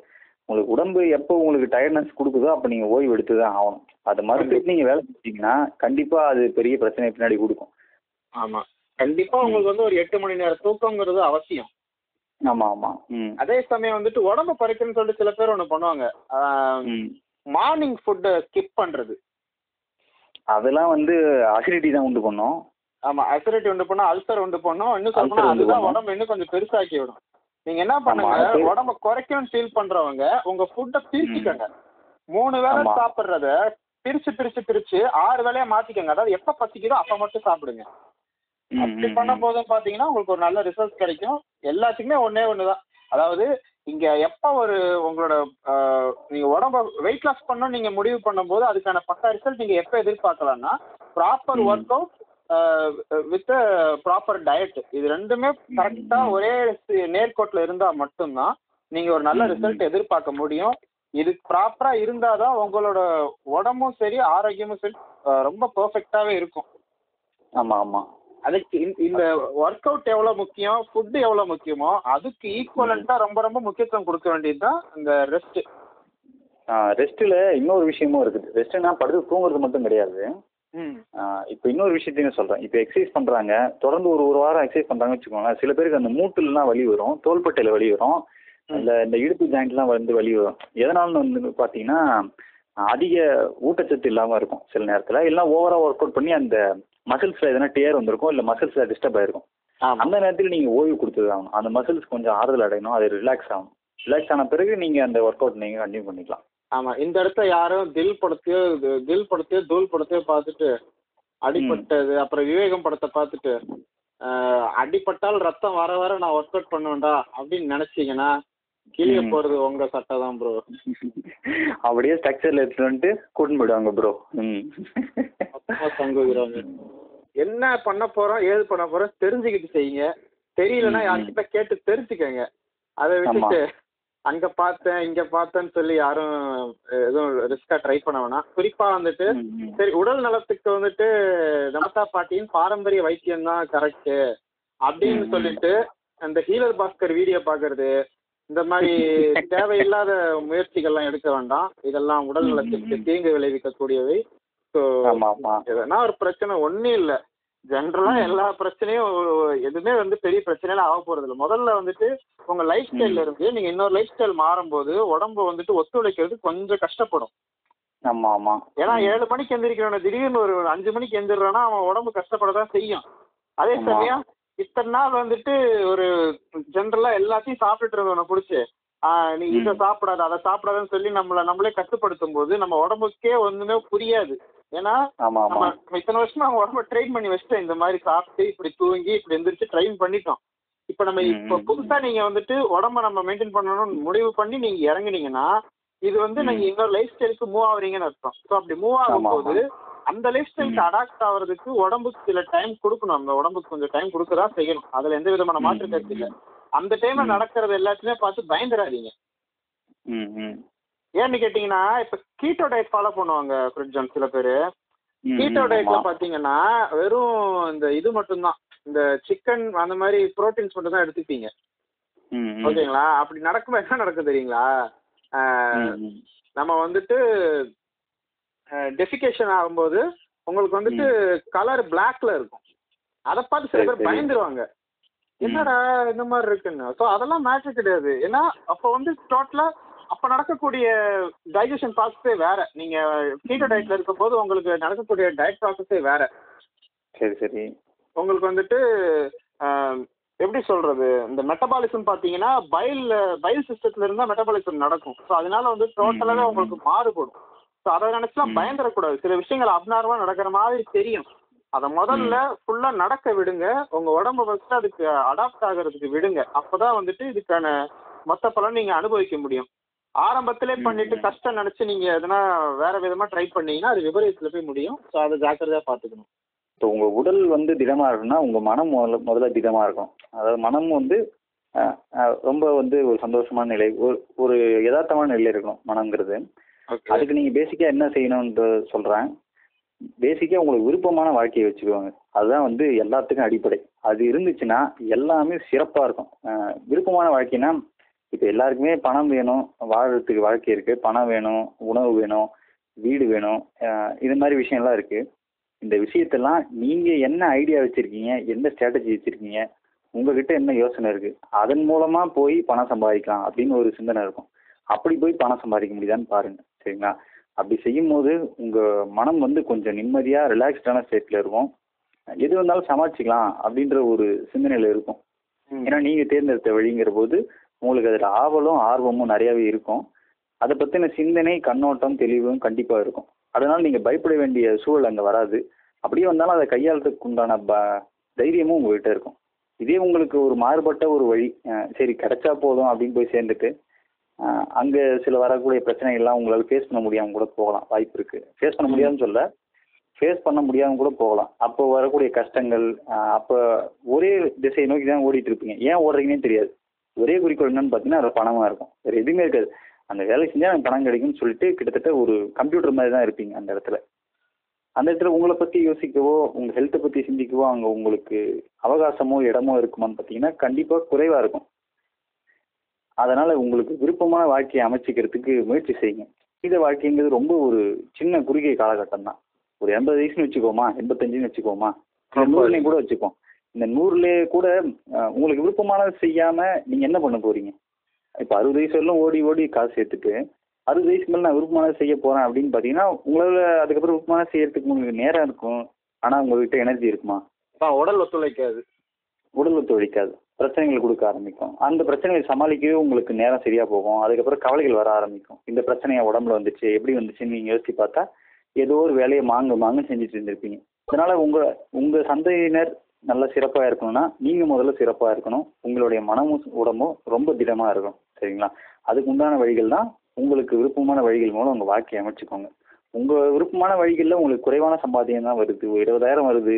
S4: உங்களுக்கு உடம்பு எப்போ உங்களுக்கு டயர்ட்னஸ் கொடுக்குதோ அப்போ நீங்கள் ஓய்வு எடுத்து தான் ஆகணும். அதை மறுத்துட்டு நீங்கள் வேலை செஞ்சீங்கன்னா கண்டிப்பாக அது பெரிய பிரச்சனை பின்னாடி கொடுக்கும்.
S3: ஆமா. கண்டிப்பா உங்களுக்கு வந்து ஒரு எட்டு மணி நேரம் தூக்கங்கிறது அவசியம்.
S4: ஆமாம் ஆமாம் ம்.
S3: அதே சமயம் வந்துட்டு உடம்பு பறிக்கணும்னு சொல்லிட்டு சில பேர் ஒண்ணு பண்ணுவாங்க. மார்னிங் ஃபுட்டை ஸ்கிப் பண்றது.
S4: அதெல்லாம் வந்து அசிடிட்டி தான் உண்டு பண்ணும்.
S3: ஆமா அசிடிட்டி உண்டு பண்ணா அல்சர் உண்டு பண்ணும். இன்னும் சொல்ல
S4: Ulcer
S3: போனா
S4: உண்டு
S3: அதுதான்
S4: பண்ணும்.
S3: உடம்பு இன்னும் கொஞ்சம் பெருசாக்கி விடும். நீங்க என்ன பண்ணுங்க உடம்ப குறைக்கணும்னு ஃபீல் பண்றவங்க உங்க ஃபுட்டை பிரிச்சுக்கங்க. மூணு வேளை. சாப்பிடுறத பிரிச்சு பிரிச்சு பிரிச்சு ஆறு வேளையா மாத்திக்கங்க. அதாவது எப்ப பசிக்குதோ அப்ப மட்டும் சாப்பிடுங்க. அப்படி பண்ண. போதும் பாத்தீங்கன்னா உங்களுக்கு ஒரு நல்ல ரிசல்ட் கிடைக்கும். எல்லாத்துக்குமே ஒண்ணே ஒண்ணுதான். அதாவது இங்க எப்ப ஒரு உங்களோட ஆஹ், நீங்க உடம்ப வெயிட் லாஸ் பண்ணணும் நீங்க முடிவு பண்ணும்போது அதுக்கான பக்கா ரிசல்ட் நீங்க எப்ப எதிர்பார்க்கலாம்னா proper. Workout with proper diet இது ரெண்டுமே கரெக்டா
S4: ம்.
S3: ஒரே நேர்கோட்டுல இருந்தா மட்டும்தான் நீங்க ஒரு நல்ல. ரிசல்ட் எதிர்பார்க்க முடியும் இது ப்ராப்பரா இருந்தாதான் உங்களோட உடம்பும் சரி ஆரோக்கியமும் சரி ரொம்ப பெர்ஃபெக்டாவே இருக்கும்
S4: ஆமாம் ஆமாம்
S3: அதுக்கு இந்த- ஒர்க் அவுட் எவ்வளவு முக்கியம்? ஃபுட் எவ்வளவு முக்கியமோ அதுக்கு ஈக்குவலண்டா ரொம்ப ரொம்ப முக்கியத்துவம் கொடுக்க வேண்டியதுதான் இந்த ரெஸ்ட்
S4: ரெஸ்ட்டில் இன்னொரு விஷயமும் இருக்குது. ரெஸ்ட்டுனா படுத்து தூங்குறது மட்டும் கிடையாது. இப்போ இன்னொரு விஷயத்தையும் சொல்கிறேன் இப்போ எக்ஸசைஸ் பண்ணுறாங்க தொடர்ந்து ஒரு ஒரு வாரம் எக்ஸசைஸ் பண்ணுறாங்கன்னு வச்சுக்கோங்களேன். சில பேருக்கு அந்த மூட்டுலலாம் வலி வரும். தோள்பட்டையில் வலி வரும். இந்த இந்த இடுப்பு ஜாயிண்ட்லாம் வந்து வலி வரும். எதனால்னு வந்து பார்த்தீங்கன்னா அதிக ஊட்டச்சத்து இல்லாமல் இருக்கும் சில நேரத்தில். இல்லைனா ஓவராக ஒர்க் அவுட் பண்ணி அந்த மசில்ஸில் எதனா டேர் வந்திருக்கும் இல்லை மசில்ஸில் டிஸ்டர்ப் ஆயிருக்கும். அந்த நேரத்தில் நீங்கள் ஓய்வு கொடுத்தது ஆகணும். அந்த மசில்ஸ் கொஞ்சம் ஆறுதல் அடையணும். அது ரிலாக்ஸ் ஆகணும். ரிலாக்ஸ் ஆன பிறகு நீங்கள் அந்த ஒர்க் அவுட் நீங்கள் கண்டினியூ பண்ணிக்கலாம்.
S3: ஆமா. இந்த இடத்த யாரும் தில் படத்தையோ தில் படத்தையோ தூள் படத்தையோ பார்த்துட்டு அடிபட்டது அப்புறம் விவேகம் படத்தை பார்த்துட்டு ஆஹ் அடிபட்டால் ரத்தம் வர வர நான் ஒர்க் அவுட் பண்ணுவேன்டா அப்படின்னு நினைச்சீங்கன்னா கிளிய
S4: ம்.
S3: போறது உங்க சட்டை தான் ப்ரோ
S4: அப்படியே ஸ்ட்ரக்சர்ல எடுத்துட்டு வந்துட்டு கூட்டின்னு போயிடுவாங்க ப்ரோ
S3: தங்குகிறாங்க என்ன பண்ண போறோம் ஏது பண்ண போறோம் தெரிஞ்சுக்கிட்டு செய்யுங்க தெரியலன்னா. யார்கிட்ட கேட்டு தெரிஞ்சுக்கங்க அதை விட்டுட்டு அங்க பார்த்தேன் இங்க பார்த்தேன்னு சொல்லி யாரும் எதுவும் ரிஸ்கா ட்ரை பண்ண வேணாம் குறிப்பா வந்துட்டு. சரி உடல் நலத்துக்கு வந்துட்டு நமதா பாட்டியின் பாரம்பரிய வைத்தியம் தான் கரெக்ட் அப்படின்னு. சொல்லிட்டு அந்த ஹீலர் பாஸ்கர் வீடியோ பாக்குறது இந்த மாதிரி தேவையில்லாத முயற்சிகள்லாம் எடுக்க வேண்டாம் இதெல்லாம் உடல் நலத்துக்கு. தீங்கு விளைவிக்கக்கூடியவை ஸோ எதனா ஒரு பிரச்சனை ஒன்றும் இல்லை ஜென்ரலா
S4: ம்.
S3: எல்லா பிரச்சனையும் எதுவுமே வந்து பெரிய பிரச்சனையில ஆக போறது இல்லை முதல்ல வந்துட்டு உங்க லைஃப் ஸ்டைல்ல. இருந்து நீங்க இன்னொரு லைஃப் ஸ்டைல் மாறும்போது உடம்பு வந்துட்டு ஒத்துழைக்கிறது கொஞ்சம் கஷ்டப்படும்
S4: ஆமா ஆமா
S3: ஏன்னா. ஏழு மணிக்கு எந்திரிக்கிறவன திடீர்னு ஒரு அஞ்சு மணிக்கு எந்திரிறானா அவன் உடம்பு கஷ்டப்படதான் செய்யும் அதே. சமயம் இத்தனை நாள் வந்துட்டு ஒரு ஜென்ரலா எல்லாத்தையும் சாப்பிட்டுட்டு இருந்தவனை பிடிச்சி நீ இதை. சாப்பிடாத அதை சாப்பிடாதன்னு சொல்லி நம்மள நம்மளே கட்டுப்படுத்தும் போது நம்ம உடம்புக்கே ஒண்ணுமே புரியாது ஏன்னா நம்ம நம்ம இத்தனை வருஷமா அவங்க உடம்ப ட்ரெயின் பண்ணி வச்சுட்டோம் இந்த மாதிரி சாப்பிட்டு இப்படி தூங்கி இப்படி எந்திரிச்சு ட்ரெயின் பண்ணிட்டோம் இப்ப நம்ம இப்ப. புதுசா நீங்க வந்துட்டு உடம்ப நம்ம மெயின்டைன் பண்ணணும்னு முடிவு பண்ணி நீங்க இறங்குனீங்கன்னா இது வந்து. நீங்க இன்னொரு லைஃப் ஸ்டைலுக்கு மூவ் ஆகுறீங்கன்னு அர்த்தம் ஸோ அப்படி மூவ்
S4: ஆமா,
S3: ஆகும்போது அந்த லைஃப் ஸ்டைலுக்கு. அடாப்ட் ஆகுறதுக்கு உடம்புக்கு சில டைம் கொடுக்கணும் அந்த உடம்புக்கு கொஞ்சம் டைம் கொடுக்கதான் செய்யணும் அதுல எந்த விதமான
S4: ம்,
S3: மாற்று
S4: ம்,
S3: கருத்து இல்ல. அந்த டைம்ல. நடக்கிறது எல்லாத்தையுமே பார்த்து பயந்துடாதீங்க ஏன்னு கேட்டீங்கன்னா இப்ப கீட்டோ டயட் ஃபாலோ பண்ணுவாங்க ஃப்ரிட்ஜன் சில பேரு கீட்டோ டயட்ல. பாத்தீங்கன்னா வெறும் இந்த இது மட்டும்தான் இந்த சிக்கன் அந்த மாதிரி புரோட்டீன்ஸ் மட்டும் தான் எடுத்துப்பீங்க. ஓகேங்களா அப்படி நடக்கும்போது என்ன நடக்கும் தெரியுங்களா. நம்ம வந்துட்டு டெஃபிகேஷன் ஆகும்போது உங்களுக்கு வந்துட்டு கலர் பிளாக்ல இருக்கும் அதை பார்த்து சில பேர். பயந்துருவாங்க என்னடா இந்த மாதிரி இருக்குன்னு. ஸோ அதெல்லாம் மேட்ரு கிடையாது. ஏன்னா அப்போ வந்து டோட்டலா அப்ப நடக்கக்கூடிய டைஜஷன் ப்ராசஸே வேற. நீங்க கீட்டோ டயட்ல இருக்கும்போது உங்களுக்கு நடக்கக்கூடிய டயட் ப்ராசஸே வேற.
S4: சரி சரி.
S3: உங்களுக்கு வந்துட்டு எப்படி சொல்றது? இந்த மெட்டபாலிசம் பாத்தீங்கன்னா பைல் பைல் சிஸ்டத்துல இருந்தா மெட்டபாலிசம் நடக்கும். ஸோ அதனால வந்து டோட்டலாவே உங்களுக்கு மாறுபடும். ஸோ அதை நினைச்சுலாம். பயந்துடக்கூடாது சில விஷயங்கள் அப்நார்மலா நடக்கிற மாதிரி தெரியும். அதை முதல்ல ஃபுல்லா நடக்க விடுங்க. உங்க உடம்ப ஃபர்ஸ்ட் அதுக்கு அடாப்ட் ஆகிறதுக்கு விடுங்க. அப்பதான் வந்துட்டு இதுக்கான மொத்த பலன் நீங்க அனுபவிக்க முடியும். ஆரம்பத்திலே பண்ணிட்டு. கஷ்டம் நினைச்சு நீங்க எதனா வேற விதமா ட்ரை பண்ணீங்கன்னா அது விபரீதத்துல போய் முடியும். ஸோ அதை ஜாக்கிரதையா பாத்துக்கணும்
S4: இப்போ உங்க உடல் வந்து திடமா இருக்குன்னா உங்க மனம் முதல்ல முதல்ல திடமா இருக்கும். அதாவது மனம் வந்து ரொம்ப வந்து ஒரு சந்தோஷமான நிலை ஒரு ஒரு யதார்த்தமான நிலையில இருக்கணும் மனம்ங்கிறது. அதுக்கு நீங்க பேசிக்கா என்ன செய்யணும்னு சொல்றேன்? பேசிக்கா உங்களுக்கு விருப்பமான வாழ்க்கையை வச்சுக்கோங்க அதுதான் வந்து எல்லாத்துக்கும் அடிப்படை. அது இருந்துச்சுன்னா எல்லாமே சிறப்பா இருக்கும். விருப்பமான வாழ்க்கைனா இப்போ எல்லாருக்குமே பணம் வேணும் வாழறதுக்கு வாழ்க்கை இருக்கு. பணம் வேணும் உணவு வேணும் வீடு வேணும். இது மாதிரி விஷயம்லாம் இருக்கு. இந்த விஷயத்தெல்லாம் நீங்க என்ன ஐடியா வச்சிருக்கீங்க? எந்த ஸ்ட்ராட்டஜி வச்சிருக்கீங்க? உங்ககிட்ட என்ன யோசனை இருக்கு? அதன் மூலமா போய் பணம் சம்பாதிக்கலாம் அப்படின்னு ஒரு சிந்தனை இருக்கும். அப்படி போய் பணம் சம்பாதிக்க முடியுதான்னு பாருங்க. சரிங்களா? அப்படி செய்யும் போது உங்க மனம் வந்து கொஞ்சம் நிம்மதியா ரிலாக்ஸ்டான ஸ்டேட்ல இருக்கும். எது வந்தாலும் சமாளிச்சுக்கலாம் அப்படின்ற ஒரு சிந்தனையில இருக்கும். ஏன்னா நீங்க தேர்ந்தெடுத்த வழிங்கிற போது உங்களுக்கு அதுல ஆவலும் ஆர்வமும் நிறையவே இருக்கும். அதை பத்தின சிந்தனை கண்ணோட்டம் தெளிவும் கண்டிப்பா இருக்கும். அதனால நீங்க பயப்பட வேண்டிய சூழல் அங்க வராது. அப்படியே வந்தாலும் அதை கையாளுறதுக்கு உண்டான ப தைரியமும் உங்ககிட்ட இருக்கும். இதே உங்களுக்கு ஒரு மாறுபட்ட ஒரு வழி சரி கிடைச்சா போதும் அப்படின்னு போய் சேர்ந்துட்டு அங்க சில வரக்கூடிய பிரச்சனைகள்லாம் உங்களால் ஃபேஸ் பண்ண முடியாம கூட போகலாம். வாய்ப்பு இருக்கு. ஃபேஸ் பண்ண முடியாதுன்னு சொல்ல ஃபேஸ் பண்ண முடியாம கூட போகலாம். அப்போ வரக்கூடிய கஷ்டங்கள் அப்போ ஒரே திசையை நோக்கி தான் ஓடிட்டு இருப்பீங்க. ஏன் ஓடுறீங்கன்னே தெரியாது. ஒரே குறிக்கோள் என்னன்னு பார்த்தீங்கன்னா அது பணமாக இருக்கும். வேறு எதுவுமே இருக்காது. அந்த வேலை செஞ்சால் எனக்கு பணம் கிடைக்கும்னு சொல்லிட்டு கிட்டத்தட்ட ஒரு கம்ப்யூட்டர் மாதிரி தான் இருப்பீங்க அந்த இடத்துல. அந்த இடத்துல உங்களை பற்றி யோசிக்கவோ உங்கள் ஹெல்த்தை பற்றி சிந்திக்கவோ அங்கே உங்களுக்கு அவகாசமோ இடமோ இருக்குமான்னு பார்த்தீங்கன்னா கண்டிப்பாக குறைவாக இருக்கும். அதனால உங்களுக்கு விருப்பமான வாழ்க்கையை அமைச்சிக்கிறதுக்கு முயற்சி செய்யுங்க. இந்த வாழ்க்கைங்கிறது ரொம்ப ஒரு சின்ன குறுகிய காலகட்டம் தான் ஒரு எண்பது வயசுன்னு வச்சுக்கோமா எண்பத்தஞ்சுன்னு வச்சுக்கோமா நூறுலையும் கூட வச்சுப்போம். இந்த நூறுலயே கூட உங்களுக்கு விருப்பமானது செய்யாம நீங்க என்ன பண்ண போறீங்க? இப்ப அறுபது வயசு வரலும் ஓடி ஓடி காசு சேர்த்துட்டு அறுபது வயசுக்கு மேல நான் விருப்பமானது செய்ய போறேன் அப்படின்னு பாத்தீங்கன்னா உங்களால அதுக்கப்புறம் விருப்பமானது செய்யறதுக்கு உங்களுக்கு நேரம் இருக்கும். ஆனா உங்ககிட்ட எனர்ஜி இருக்குமா?
S3: உடல் ஒத்துழைக்காது.
S4: உடல் ஒத்துழைக்காது. பிரச்சனைகள் கொடுக்க ஆரம்பிக்கும். அந்த பிரச்சனைகளை சமாளிக்கவே உங்களுக்கு நேரம் சரியா போகும். அதுக்கப்புறம் கவலைகள் வர ஆரம்பிக்கும். இந்த பிரச்சனை என் உடம்புல வந்துச்சு எப்படி வந்துச்சுன்னு நீங்க யோசிச்சு பார்த்தா ஏதோ ஒரு வேலையை மாங்க மாங்க செஞ்சுட்டு இருந்திருப்பீங்க. அதனால உங்க உங்க சந்தையினர் நல்லா சிறப்பாக இருக்கணும்னா நீங்கள் முதல்ல சிறப்பாக இருக்கணும். உங்களுடைய மனமும் உடம்பும் ரொம்ப திடமாக இருக்கும் சரிங்களா? அதுக்கு உண்டான வழிகள் தான் உங்களுக்கு விருப்பமான வழிகள் மூலம் உங்கள் வாழ்க்கையை அமைச்சுக்கோங்க. உங்கள் விருப்பமான வழிகளில் உங்களுக்கு குறைவான சம்பாத்தியம் தான் வருது. இருபதாயிரம் வருது.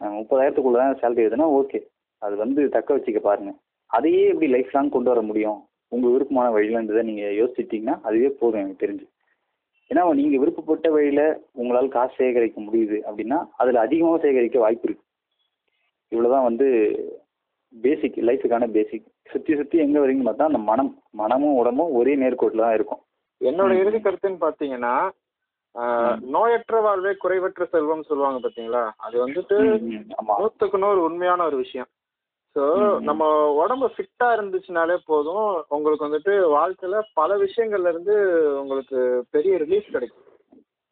S4: முப்பதாயிரத்துக்குள்ள தான் சேலரி வருதுன்னா ஓகே அது வந்து தக்க வச்சுக்க பாருங்க. அதையே எப்படி லைஃப் லாங் கொண்டு வர முடியும்? உங்கள் விருப்பமான வழியிலன்றதை நீங்கள் யோசிச்சிட்டிங்கன்னா அதுவே போதும் எனக்கு தெரிஞ்சு. ஏன்னா நீங்கள் விருப்பப்பட்ட வழியில் உங்களால் காசு சேகரிக்க முடியுது அப்படின்னா அதில் அதிகமாக சேகரிக்க வாய்ப்பு இருக்கு. இவ்வளோதான் வந்து பேசிக் லைஃபுக்கான பேசிக் சுற்றி சுற்றி எங்கே வரீங்கன்னு பார்த்தா அந்த மனம் மனமும் உடம்பும் ஒரே நேர்கோட்டில் தான் இருக்கும்.
S3: என்னோட. இறுதி கருத்துன்னு பாத்தீங்கன்னா ஆஹ், நோயற்ற வாழ்வே குறைவற்ற செல்வம் சொல்லுவாங்க பாத்தீங்களா அது வந்துட்டு
S4: ஆமாம்
S3: நூத்துக்கு நூறு உண்மையான ஒரு விஷயம். ஸோ. நம்ம உடம்பு ஃபிட்டா இருந்துச்சுனாலே போதும். உங்களுக்கு வந்துட்டு வாழ்க்கையில பல விஷயங்கள்ல இருந்து உங்களுக்கு பெரிய ரிலீஃப் கிடைக்கும்.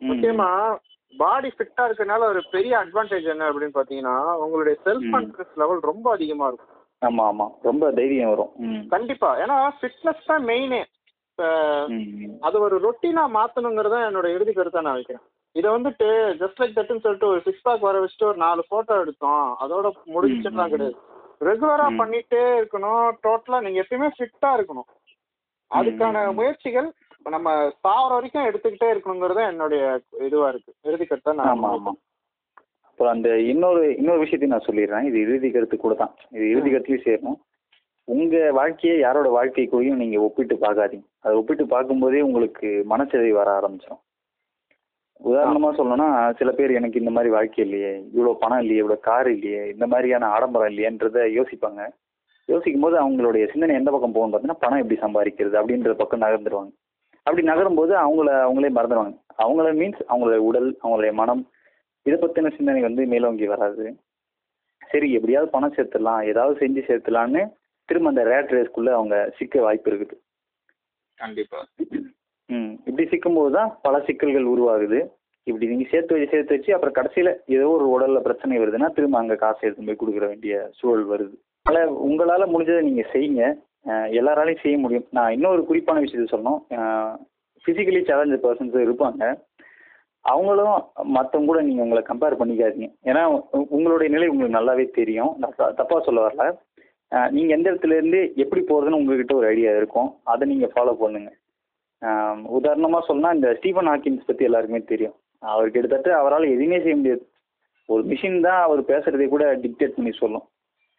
S3: முக்கியமா பாடி ஃபிட்டா இருக்கனால ஒரு பெரிய அட்வான்டேஜ் என்ன அப்படின்னு பாத்தீங்கன்னா உங்களுடைய செல்ஃப்
S4: ம்.
S3: கான்பிடன்ஸ் லெவல் ரொம்ப அதிகமா இருக்கும்.
S4: ஆமாம் ஆமாம் ரொம்ப தைரியம் வரும். ம்.
S3: கண்டிப்பா. ஏன்னா ஃபிட்னஸ் தான் மெயினே. அது ஒரு ரொட்டீனா மாத்தணுங்கிறத என்னோட இறுதி கருத்தா நான் வைக்கிறேன். இதை வந்துட்டு ஜஸ்ட் லைக் தட்னு சொல்லிட்டு ஒரு சிக்ஸ் பேக் வர வச்சுட்டு ஒரு நாலு போட்டோ எடுத்தோம். அதோட முடிச்சுட்டுலாம். கிடையாது. ரெகுலரா. பண்ணிட்டே இருக்கணும். டோட்டலா நீங்க எப்பயுமே ஃபிட்டா இருக்கணும். அதுக்கான. முயற்சிகள் நம்ம சாவர வரைக்கும் எடுத்துக்கிட்டே இருக்கணுங்கிறது என்னுடைய இதுவா இருக்கு. இறுதி கருத்தா நான்
S4: ஆமாம் ஆமாம் அப்புறம் அந்த இன்னொரு இன்னொரு விஷயத்தையும் நான் சொல்லிடுறேன். இது இறுதி கருத்து கூட தான். இது இறுதி கருத்துலையும் சேரணும். உங்கள் வாழ்க்கையை யாரோட வாழ்க்கை கூடயும் நீங்கள் ஒப்பிட்டு பார்க்காதீங்க. அதை ஒப்பிட்டு பார்க்கும்போதே உங்களுக்கு மனச்சதை வர ஆரம்பிச்சிடும் உதாரணமாக சொல்லணும்னா சில பேர் எனக்கு இந்த மாதிரி வாழ்க்கை இல்லையே இவ்வளோ பணம் இல்லையே இவ்வளோ கார் இல்லையே இந்த மாதிரியான ஆடம்பரம் இல்லையன்றதை யோசிப்பாங்க. யோசிக்கும் போது அவங்களுடைய சிந்தனை எந்த பக்கம் போகும் பார்த்தீங்கன்னா பணம் எப்படி சம்பாதிக்கிறது அப்படின்ற பக்கம் நகர்ந்துருவாங்க. அப்படி நகரும்போது அவங்கள அவங்களே மறந்துடுவாங்க அவங்கள மீன்ஸ் அவங்களுடைய உடல் அவங்களுடைய மனம் இதை பற்றின சிந்தனை வந்து மேலோங்கி வராது. சரி எப்படியாவது பணம் சேர்த்துடலாம் ஏதாவது செஞ்சு சேர்த்துலான்னு திரும்ப அந்த ரேட் ரேஸ்க்குள்ளே அவங்க சிக்க வாய்ப்பு இருக்குது.
S3: கண்டிப்பா.
S4: ம் இப்படி சிக்கும்போது தான் பல சிக்கல்கள் உருவாகுது. இப்படி நீங்கள் சேர்த்து வச்சு சேர்த்து வச்சு அப்புறம் கடைசியில் ஏதோ ஒரு உடலில் பிரச்சனை வருதுன்னா திரும்ப அங்கே காசு எடுத்து போய் கொடுக்குற வேண்டிய சூழல் வருது. அதனால் உங்களால் முடிஞ்சதை நீங்கள் செய்யுங்க. எல்லாராலையும் செய்ய முடியும். நான் இன்னொரு குறிப்பான விஷயத்த சொல்லணும். ஃபிசிக்கலி சேலஞ்சு பர்சன்ஸ் இருப்பாங்க. அவங்களும் மற்றவங்க கூட நீங்கள் உங்களை கம்பேர் பண்ணிக்காதீங்க. ஏன்னா உங்களுடைய நிலை உங்களுக்கு நல்லாவே தெரியும். நான் தப்பாக தப்பா சொல்ல வரல. நீங்கள் நீங்க எந்த இடத்துல இருந்து எப்படி போறதுன்னு உங்ககிட்ட ஒரு ஐடியா இருக்கும். அதை நீங்க ஃபாலோ பண்ணுங்க. உதாரணமாக உதாரணமா சொன்னா இந்த ஸ்டீஃபன் ஹாக்கின்ஸ் பத்தி எல்லாருக்குமே தெரியும். அவர் கிட்டத்தட்ட அவரால் எதுவுமே செய்ய முடியாது. ஒரு மிஷின் தான் அவர் பேசுறதை கூட டிக்டேட் பண்ணி சொல்லும்.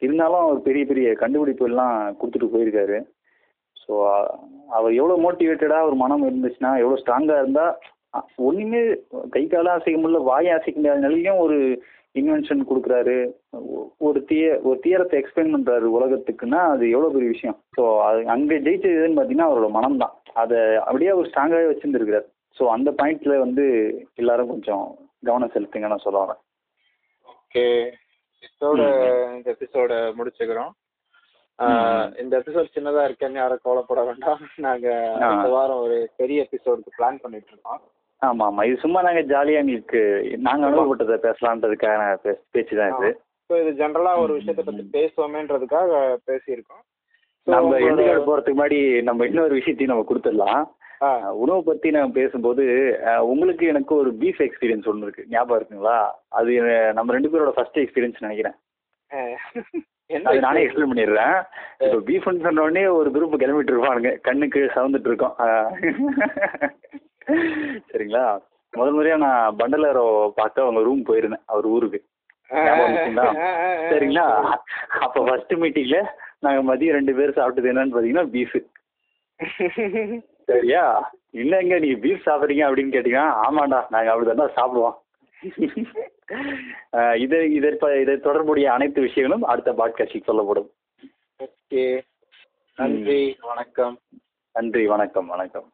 S4: இருந்தாலும் அவர் பெரிய பெரிய கண்டுபிடிப்பு எல்லாம் கொடுத்துட்டு போயிருக்காரு. ஸோ அவர் எவ்வளோ மோட்டிவேட்டடாக ஒரு மனம் இருந்துச்சுன்னா எவ்வளோ ஸ்ட்ராங்காக இருந்தால் ஒன்றுமே கை காலம் அசைக்க முடியல வாயை அசைக்க முடியாத நிலையும் ஒரு இன்வென்ஷன் கொடுக்குறாரு. ஒரு தீய ஒரு தீரத்தை எக்ஸ்பிளைன் பண்ணுறாரு உலகத்துக்குன்னா அது எவ்வளோ பெரிய விஷயம்? ஸோ அது அங்கே ஜெயிச்சது எதுன்னு பார்த்தீங்கன்னா அவரோட மனம் தான் அதை அப்படியே அவர் ஸ்ட்ராங்காகவே வச்சுருந்துருக்கிறார். ஸோ அந்த பாயிண்ட்ல வந்து எல்லாரும் கொஞ்சம் கவனம் செலுத்துங்க நான் சொல்ல வரேன்.
S3: ஓகே இதோட இந்த எபிசோட முடிச்சுக்கிறோம். இந்த எபிசோட் சின்னதா இருக்கேன்னு யாரும் கவலைப்பட வேண்டாம். நாங்க. அடுத்த வாரம் ஒரு பெரிய எபிசோடுக்கு பிளான் பண்ணிட்டு இருக்கோம்.
S4: ஆமாம் ஆமாம் இது சும்மா நாங்கள் ஜாலியாக எங்களுக்கு நாங்கள் அனுபவப்பட்டதை பேசலான்றதுக்கான பே- பேச்சு தான் இது.
S3: ஸோ இது ஜென்ரலா ஒரு விஷயத்தை பத்தி பேசுவோமேன்றதுக்காக பேசியிருக்கோம்.
S4: நம்ம கார்டு போகிறதுக்கு முன்னாடி நம்ம இன்னொரு விஷயத்தையும் நம்ம கொடுத்துடலாம். உணவை பற்றி நம்ம பேசும்போது உங்களுக்கு எனக்கு ஒரு பீஃப் எக்ஸ்பீரியன்ஸ் ஒன்று இருக்கு. ஞாபகம் இருக்குங்களா? அது நம்ம ரெண்டு பேரோட ஃபர்ஸ்ட் எக்ஸ்பீரியன்ஸ் நினைக்கிறேன். அது நானே எக்ஸ்பிளைன் பண்ணிடுறேன். இப்போ பீஃப்னு சொன்ன உடனே ஒரு குரூப் கிளம்பிட்டு இருப்பானுங்க. கண்ணுக்கு சவுந்துட்டு இருக்கோம். சரிங்களா? முதல் முறையா நான் பண்டலரோ பார்க்க அவங்க ரூம் போயிருந்தேன். அவர் ஊருக்கு? சரிங்களா? அப்போ ஃபர்ஸ்ட் மீட்டிங்ல நாங்க மதியம் ரெண்டு பேரும் சாப்பிட்டது என்னன்னு பாத்தீங்கன்னா பீஃப் சரியா? இல்லைங்க நீங்க பீஃப் சாப்பிட்றீங்க அப்படின்னு கேட்டீங்கன்னா ஆமாண்டா நாங்க அப்படிதான் சாப்பிடுவோம். இதை இதை ப- இதை தொடர்புடைய அனைத்து விஷயங்களும் அடுத்த பாட்காஸ்டில் சொல்லப்படும்.
S3: ஓகே. நன்றி. வணக்கம்.
S4: நன்றி வணக்கம் வணக்கம்.